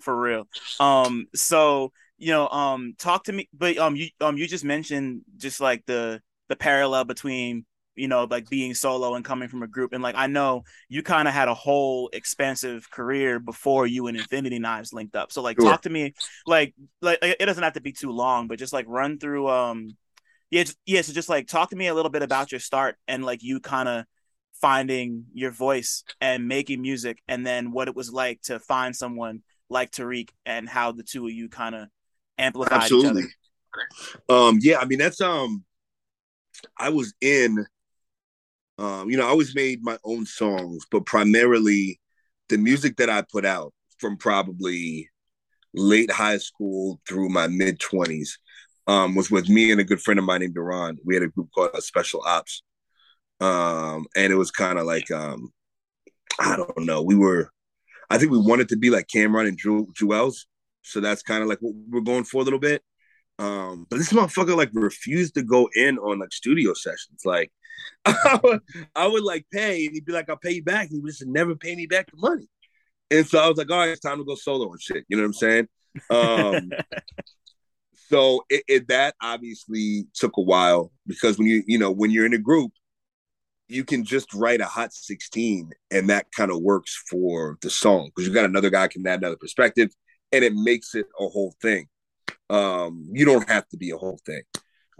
for real. Um, so you know, um, talk to me, but um, you um, you just mentioned just like the the parallel between you know like being solo and coming from a group and like i know you kind of had a whole expansive career before you and infinity knives linked up so like sure. talk to me like like it doesn't have to be too long but just like run through um yeah just, yeah so just like talk to me a little bit about your start and like you kind of finding your voice and making music and then what it was like to find someone like Tariq and how the two of you kind of amplified Absolutely. each other. Um yeah, I mean that's um I was in um, you know, I always made my own songs, but primarily the music that I put out from probably late high school through my mid 20s um, was with me and a good friend of mine named Duran. We had a group called uh, Special Ops. Um, and it was kind of like, um, I don't know, we were, I think we wanted to be like Cam'ron and Ju- Juelz. So that's kind of like what we're going for a little bit. Um, but this motherfucker like refused to go in on like studio sessions. Like I would, I would like pay, and he'd be like, "I'll pay you back." And he would just never pay me back the money. And so I was like, "All right, it's time to go solo and shit." You know what I'm saying? Um, so it, it, that obviously took a while because when you you know when you're in a group, you can just write a hot 16, and that kind of works for the song because you got another guy can add another perspective, and it makes it a whole thing. Um, you don't have to be a whole thing.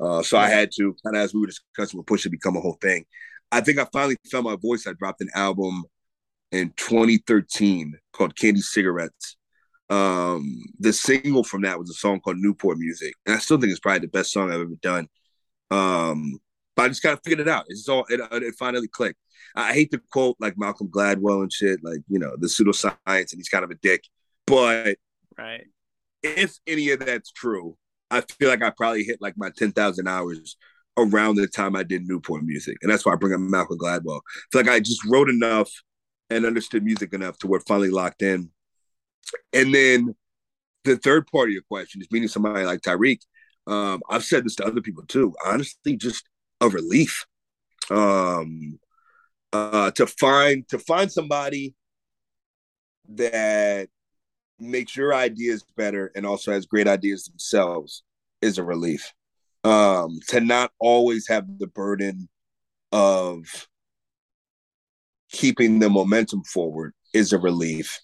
Uh, so I had to kind of, as we were discussing, with push it become a whole thing. I think I finally found my voice. I dropped an album in 2013 called Candy Cigarettes. Um, the single from that was a song called Newport Music, and I still think it's probably the best song I've ever done. Um, but I just kind of figured it out. It's all it, it finally clicked. I hate to quote like Malcolm Gladwell and shit, like you know the pseudoscience, and he's kind of a dick. But right, if any of that's true, I feel like I probably hit like my 10,000 hours around the time I did Newport music. And that's why I bring up Malcolm Gladwell. I feel like I just wrote enough and understood music enough to where finally locked in. And then the third part of your question is meeting somebody like Tariq. Um, I've said this to other people too. Honestly, just a relief. Um, uh, to find to find somebody that makes your ideas better and also has great ideas themselves is a relief. Um, to not always have the burden of keeping the momentum forward is a relief.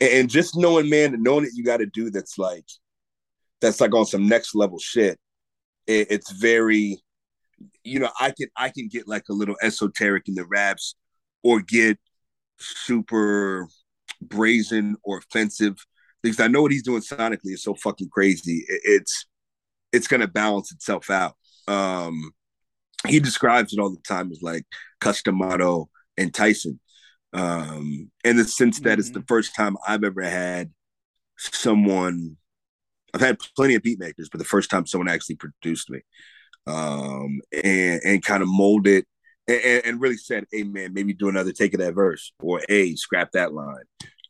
And just knowing, man, knowing that you got to do that's like that's like on some next level shit. It, it's very, you know, I can I can get like a little esoteric in the raps, or get super brazen or offensive because I know what he's doing sonically is so fucking crazy. It's it's gonna balance itself out. Um, he describes it all the time as like Cus D'Amato and Tyson. Um, in the sense that mm-hmm. it's the mm-hmm. first time I've ever had someone I've had plenty of beat makers, but the first time someone actually produced me. Um, and and kind of molded and, and, really said, hey man, maybe do another take of that verse, or hey, scrap that line.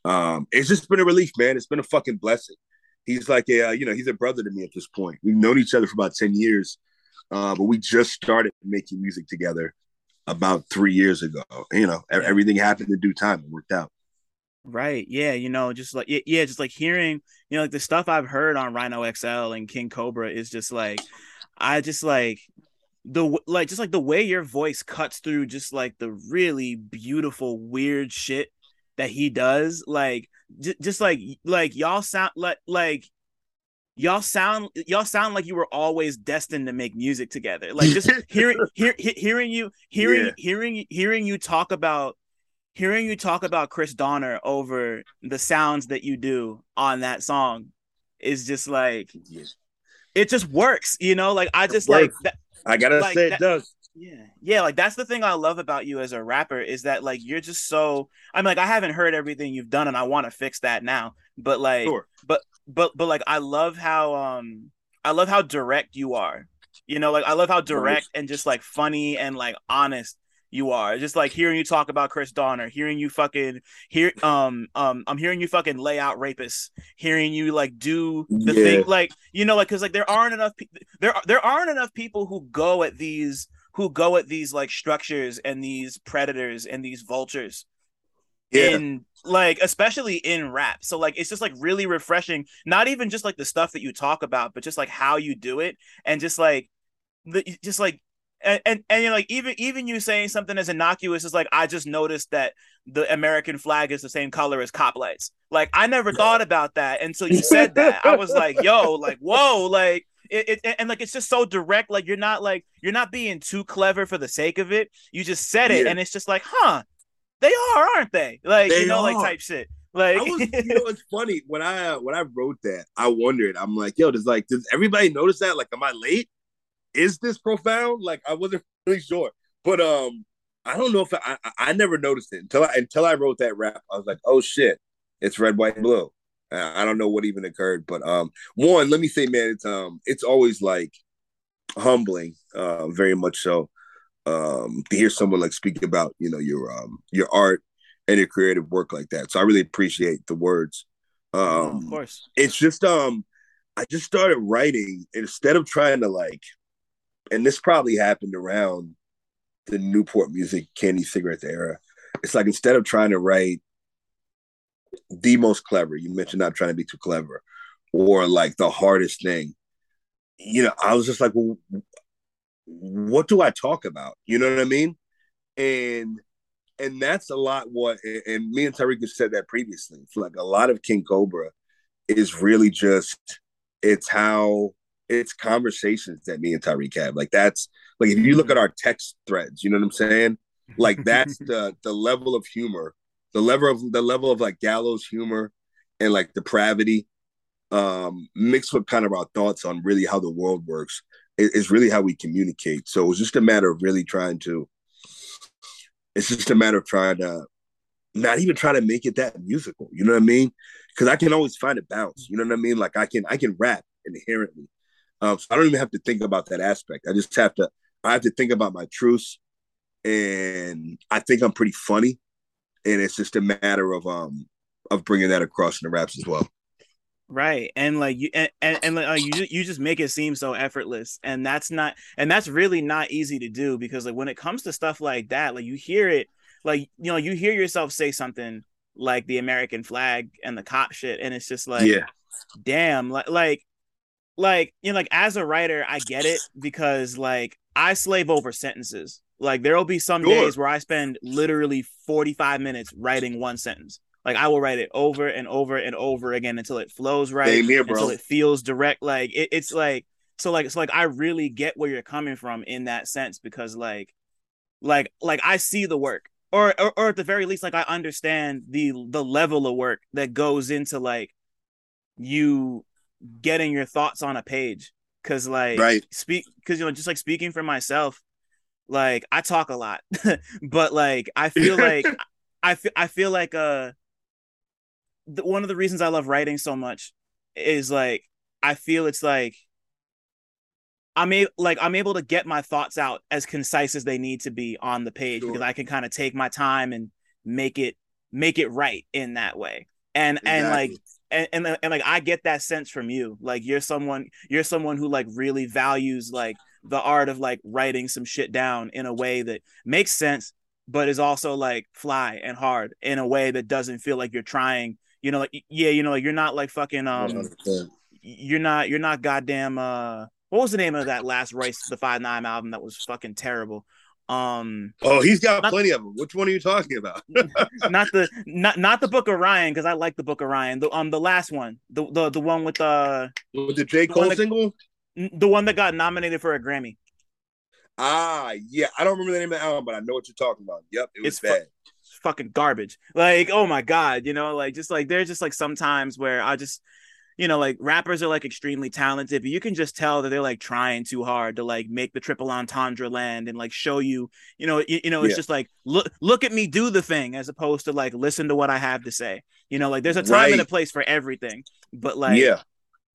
Um, it's just been a relief, man. It's been a fucking blessing. He's like a, uh, you know, he's a brother to me at this point. We've known each other for about 10 years, uh, but we just started making music together about three years ago. You know, everything happened in due time. It worked out. Right. Yeah. You know, just like, yeah, just like hearing, you know, like the stuff I've heard on Rhino XL and King Cobra is just like, I just like, the like just like the way your voice cuts through just like the really beautiful weird shit that he does like j- just like like y'all sound like like y'all sound y'all sound like you were always destined to make music together. Like just hearing hear, hearing you hearing yeah. hearing hearing you talk about hearing you talk about Chris Dorner over the sounds that you do on that song is just like yeah. it just works, you know? Like I just like that, I gotta like, say it that, does. Yeah. Yeah, like that's the thing I love about you as a rapper is that like you're just so I'm like I haven't heard everything you've done and I want to fix that now. But like sure. but but but like I love how um I love how direct you are. You know, like I love how direct and just like funny and like honest you are. Just like hearing you talk about Chris Dorner, hearing you fucking hear um um I'm hearing you fucking lay out rapists, hearing you like do the yeah. thing like you know like cuz like there aren't enough pe- there there aren't enough people who go at these who go at these like structures and these predators and these vultures yeah. in like especially in rap so like it's just like really refreshing not even just like the stuff that you talk about but just like how you do it and just like the just like and and, and you know, like even even you saying something as innocuous as like I just noticed that the American flag is the same color as cop lights. Like I never thought about that until you said that. I was like, yo, like whoa, like it, it, and like it's just so direct. Like you're not like you're not being too clever for the sake of it. You just said it, yeah. and it's just like, huh, they are, aren't they? Like they you know, are. like type shit. Like was, you know, it's funny when I uh, when I wrote that, I wondered. I'm like, yo, does like does everybody notice that? Like, am I late? Is this profound? Like, I wasn't really sure, but um, I don't know if I I, I never noticed it until I until I wrote that rap. I was like, oh shit, it's red, white, and blue. I don't know what even occurred, but um, one, let me say, man, it's um, it's always like humbling, uh, very much so, um, to hear someone like speak about you know your um your art and your creative work like that. So I really appreciate the words. Um, of course, it's just um, I just started writing instead of trying to like, and this probably happened around the Newport Music Candy Cigarettes era. It's like instead of trying to write the most clever. You mentioned not trying to be too clever, or like the hardest thing. You know, I was just like, well, what do I talk about? You know what I mean? And and that's a lot what and me and Tariq have said that previously. It's like a lot of King Cobra is really just it's how it's conversations that me and Tariq have. Like that's like if you look mm-hmm. at our text threads, you know what I'm saying? Like that's the the level of humor the level of the level of like gallows humor and like depravity um mixed with kind of our thoughts on really how the world works is really how we communicate. So it's just a matter of really trying to it's just a matter of trying to not even try to make it that musical you know what i mean? Because i can always find a bounce you know what i mean? Like i can i can rap inherently. Um so i don't even have to think about that aspect. I just have to i have to think about my truths and i think i'm pretty funny and it's just a matter of um of bringing that across in the raps as well. Right. And like you and and, and like, you you just make it seem so effortless. And that's not and that's really not easy to do because like when it comes to stuff like that like you hear it like you know you hear yourself say something like the american flag and the cop shit and it's just like yeah. damn like like like you know like as a writer i get it because like i slave over sentences like there will be some sure. days where I spend literally 45 minutes writing one sentence. Like I will write it over and over and over again until it flows right, here, until it feels direct. Like it, it's like so like it's like I really get where you're coming from in that sense because like like like I see the work or, or or at the very least like I understand the the level of work that goes into like you getting your thoughts on a page because like right speak because you know just like speaking for myself like I talk a lot, but like I feel like I feel I feel like uh the, one of the reasons I love writing so much is like I feel it's like I'm a- like I'm able to get my thoughts out as concise as they need to be on the page sure. because I can kind of take my time and make it make it right in that way. And exactly. and like and, and and like I get that sense from you. Like you're someone you're someone who like really values like the art of like writing some shit down in a way that makes sense but is also like fly and hard in a way that doesn't feel like you're trying you know like yeah you know like you're not like fucking um 100%. you're not you're not goddamn uh what was the name of that last Royce the five nine album that was fucking terrible Um Oh, he's got not, plenty of them. Which one are you talking about? not the not not the Book of Ryan because I like the Book of Ryan. The um the last one, the the the one with uh with the J Cole that, single, the one that got nominated for a Grammy. Ah, yeah, I don't remember the name of the album, but I know what you're talking about. Yep, it was it's bad. Fu- fucking garbage. Like, oh my god, you know, like just like there's just like sometimes where I just you know, like rappers are like extremely talented, but you can just tell that they're like trying too hard to like make the triple entendre land and like show you, you know, you, you know, it's yeah. just like look look at me do the thing as opposed to like listen to what I have to say. You know, like there's a time right. and a place for everything, but like yeah,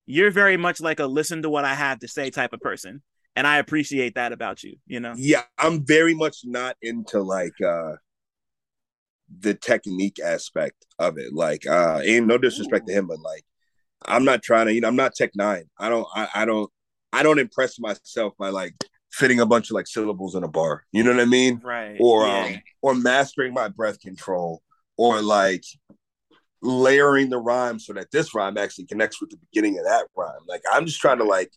you're very much like a listen to what I have to say type of person. And I appreciate that about you, you know. Yeah, I'm very much not into like uh the technique aspect of it. Like uh ain't no disrespect Ooh. to him, but like I'm not trying to, you know, I'm not Tech N9ne. I don't, I, I don't, I don't impress myself by like fitting a bunch of like syllables in a bar. You know what I mean? Right. Or yeah. um, or mastering my breath control, or like layering the rhyme so that this rhyme actually connects with the beginning of that rhyme. Like I'm just trying to like,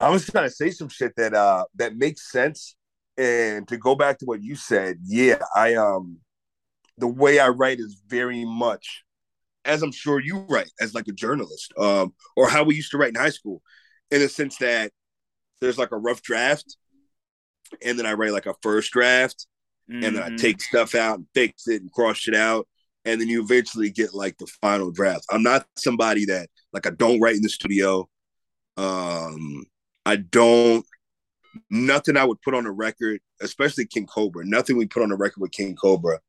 I'm just trying to say some shit that uh that makes sense. And to go back to what you said, yeah, I um, the way I write is very much as I'm sure you write as like a journalist, um, or how we used to write in high school, in the sense that there's like a rough draft, and then I write like a first draft, mm-hmm. and then I mm-hmm. take stuff out and fix it and cross it out, and then you eventually get like the final draft. I'm not somebody that like I don't write in the studio. Um, I don't nothing I would put on a record, especially King Cobra. Nothing we put on a record with King Cobra,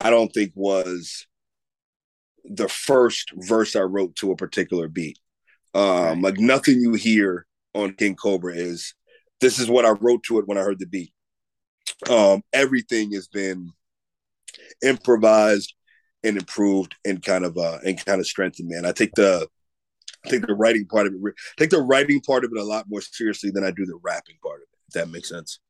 I don't think was the first verse I wrote to a particular beat. Um. Like nothing you hear on King Cobra is this is what I wrote to it when I heard the beat. Um, everything has been improvised and improved and kind of uh and kind of strengthened. Man, I take the I think the writing part of it. I take the writing part of it a lot more seriously than I do the rapping part of it. If that makes sense.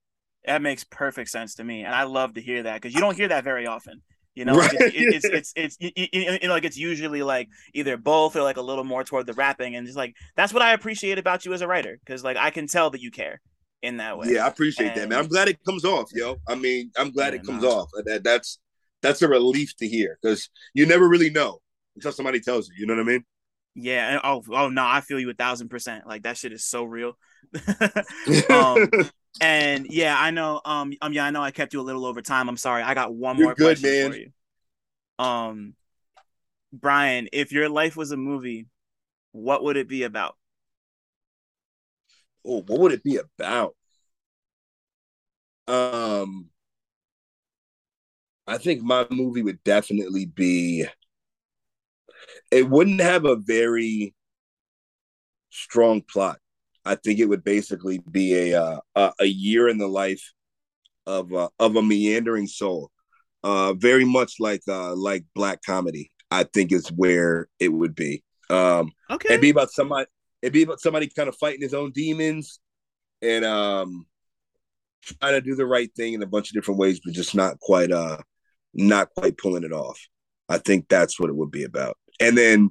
That makes perfect sense to me, and I love to hear that because you don't hear that very often. You know, right. it's, it's, it's it's you know like it's usually like either both or like a little more toward the rapping, and just like that's what I appreciate about you as a writer because like I can tell that you care in that way. Yeah, I appreciate and, that, man. I'm glad it comes off, yo. I mean, I'm glad yeah, it comes no. off. That that's that's a relief to hear because you never really know until somebody tells you. You know what I mean? Yeah. And, oh, oh no, I feel you a thousand percent. Like that shit is so real. um, and yeah, I know. Um, um, yeah, I know. I kept you a little over time. I'm sorry. I got one You're more good, question man. for you. Um, Brian, if your life was a movie, what would it be about? Oh, what would it be about? Um, I think my movie would definitely be. It wouldn't have a very strong plot. I think it would basically be a uh, a, a year in the life of uh, of a meandering soul, uh, very much like uh, like black comedy. I think is where it would be. Um, okay, it'd be about somebody. It'd be about somebody kind of fighting his own demons and um, trying to do the right thing in a bunch of different ways, but just not quite uh, not quite pulling it off. I think that's what it would be about. And then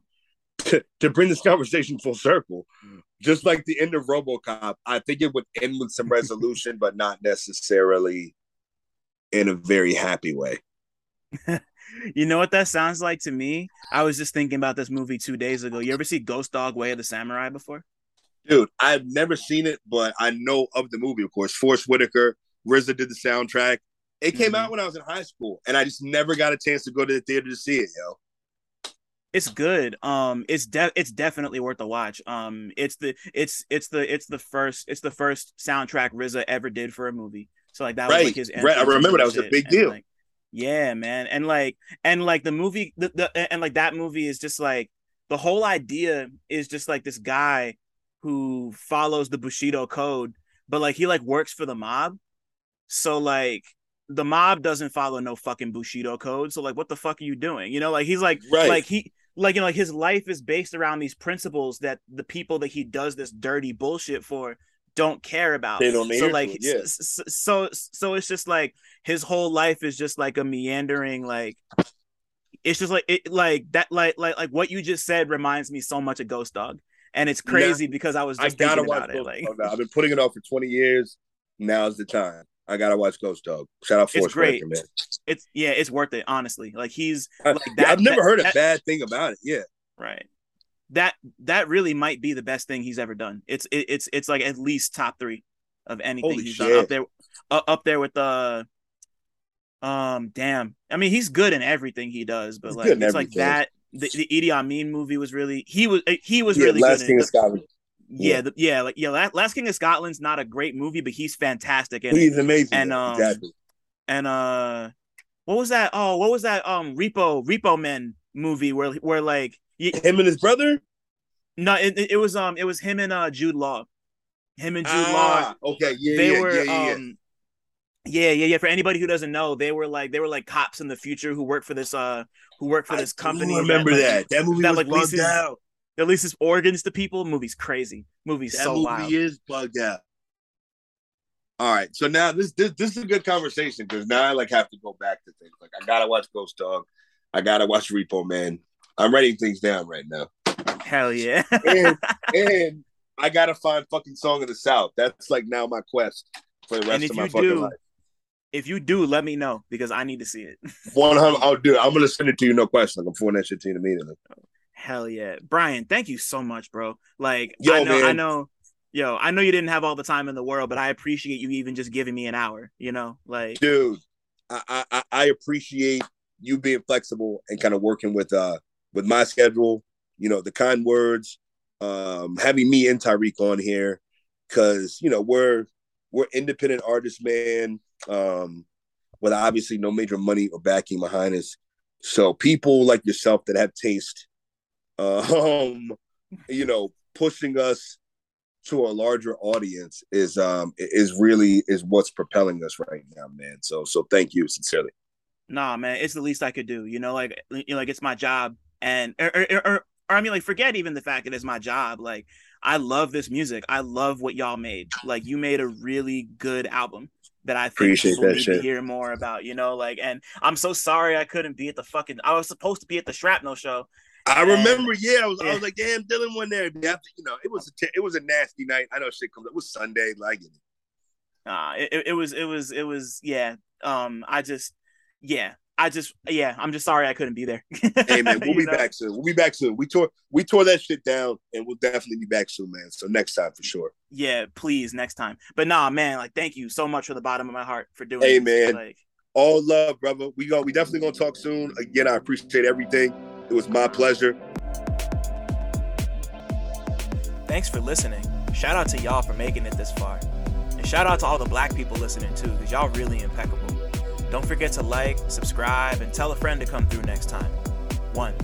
to, to bring this conversation full circle, just like the end of RoboCop, I think it would end with some resolution, but not necessarily in a very happy way. you know what that sounds like to me? I was just thinking about this movie two days ago. You ever see Ghost Dog Way of the Samurai before? Dude, I've never seen it, but I know of the movie, of course. Forest Whitaker, RZA did the soundtrack. It came mm-hmm. out when I was in high school, and I just never got a chance to go to the theater to see it, yo. It's good. Um, it's de- it's definitely worth a watch. Um, it's the it's it's the it's the first it's the first soundtrack RZA ever did for a movie. So like that right. was like his right. I remember that was a big and, deal. Like, yeah, man, and like and like the movie the, the and like that movie is just like the whole idea is just like this guy who follows the Bushido code, but like he like works for the mob. So like the mob doesn't follow no fucking Bushido code. So like what the fuck are you doing? You know, like he's like right. like he like you know like his life is based around these principles that the people that he does this dirty bullshit for don't care about. They don't so like yeah. so, so so it's just like his whole life is just like a meandering like it's just like it like that like like like what you just said reminds me so much of Ghost Dog. And it's crazy now, because I was just I thinking about it. Like I've been putting it off for 20 years. Now's the time. I gotta watch Ghost Dog. Shout out Forest great. Whitaker, man. It's yeah, it's worth it. Honestly, like he's like that. I've never that- heard a that- bad thing about it. Yeah, Right. That that really might be the best thing he's ever done. It's it, it's it's like at least top three of anything Holy he's shit. done up there, uh, up there with the. Um, damn. I mean, he's good in everything he does, but He's like it's like that. The, the Idi Amin movie was really he was he was yeah. really Last good. King in of. Scotland. Yeah, yeah. the, yeah, like yeah. Last King of Scotland's not a great movie, but he's fantastic in it. He's amazing. And, um, exactly. and uh what was that oh what was that um repo repo men movie where where like y- Him and his brother. no it, it was um it was him and uh jude law him and jude law Ah, okay. Yeah. they yeah, were yeah, um yeah yeah yeah for anybody who doesn't know they were like they were like cops in the future who work for this uh who work for this I company do remember like, that. That movie that, was like, leases- out. That leases organs to people movie's crazy movie's That so movie wild is bugged out. All right, so now this this this is a good conversation because now I like have to go back to things. Like I gotta watch Ghost Dog, I gotta watch Repo Man. I'm writing things down right now, hell yeah and and I gotta find fucking song of the South. That's like now my quest for the and rest if of my you fucking do life. if you do let me know because i need to see it One hundred, I'll do. it. I'm gonna send it to you, no question. Like I'm forwarding that shit to you immediately. Hell yeah, Brian! Thank you so much, bro. Like, Yo, I know, I know, yo, I know you didn't have all the time in the world, but I appreciate you even just giving me an hour. You know, like, dude I, I I- I appreciate you being flexible and kind of working with uh with my schedule you know the kind words um having me and tyreek on here because you know we're we're independent artists man um with obviously no major money or backing behind us so people like yourself that have taste um you know pushing us to a larger audience is um is really is what's propelling us right now, man. So so thank you sincerely. nah, man, it's the least I could do. You know, like, you know, like it's my job, and or, or, or, or I mean, like, forget even the fact that it's my job. Like, I love this music. I love what y'all made. Like, you made a really good album. That I think Appreciate people that need shit. to hear more about, you know, like, and I'm so sorry I couldn't be at the fucking. I was supposed to be at the Shrapnel show, I And- remember, yeah, I was, I was like, damn, Dylan went there. After, you know, it was a it was a nasty night. I know shit comes. up. It was Sunday, like it. uh it, it- was it was it was yeah um i just yeah i just yeah i'm just sorry i couldn't be there Hey man, we'll be know? back soon. We'll be back soon. We tore we tore that shit down, and we'll definitely be back soon, man. So next time for sure. yeah please next time but nah man like thank you so much from the bottom of my heart for doing Hey, this. man. like All love, brother. We go. We definitely gonna talk soon. Again, I appreciate everything. It was my pleasure. thanks for listening. Shout out to y'all for making it this far. And shout out to all the black people listening too because y'all really impeccable. Don't forget to like subscribe and tell a friend to come through next time. One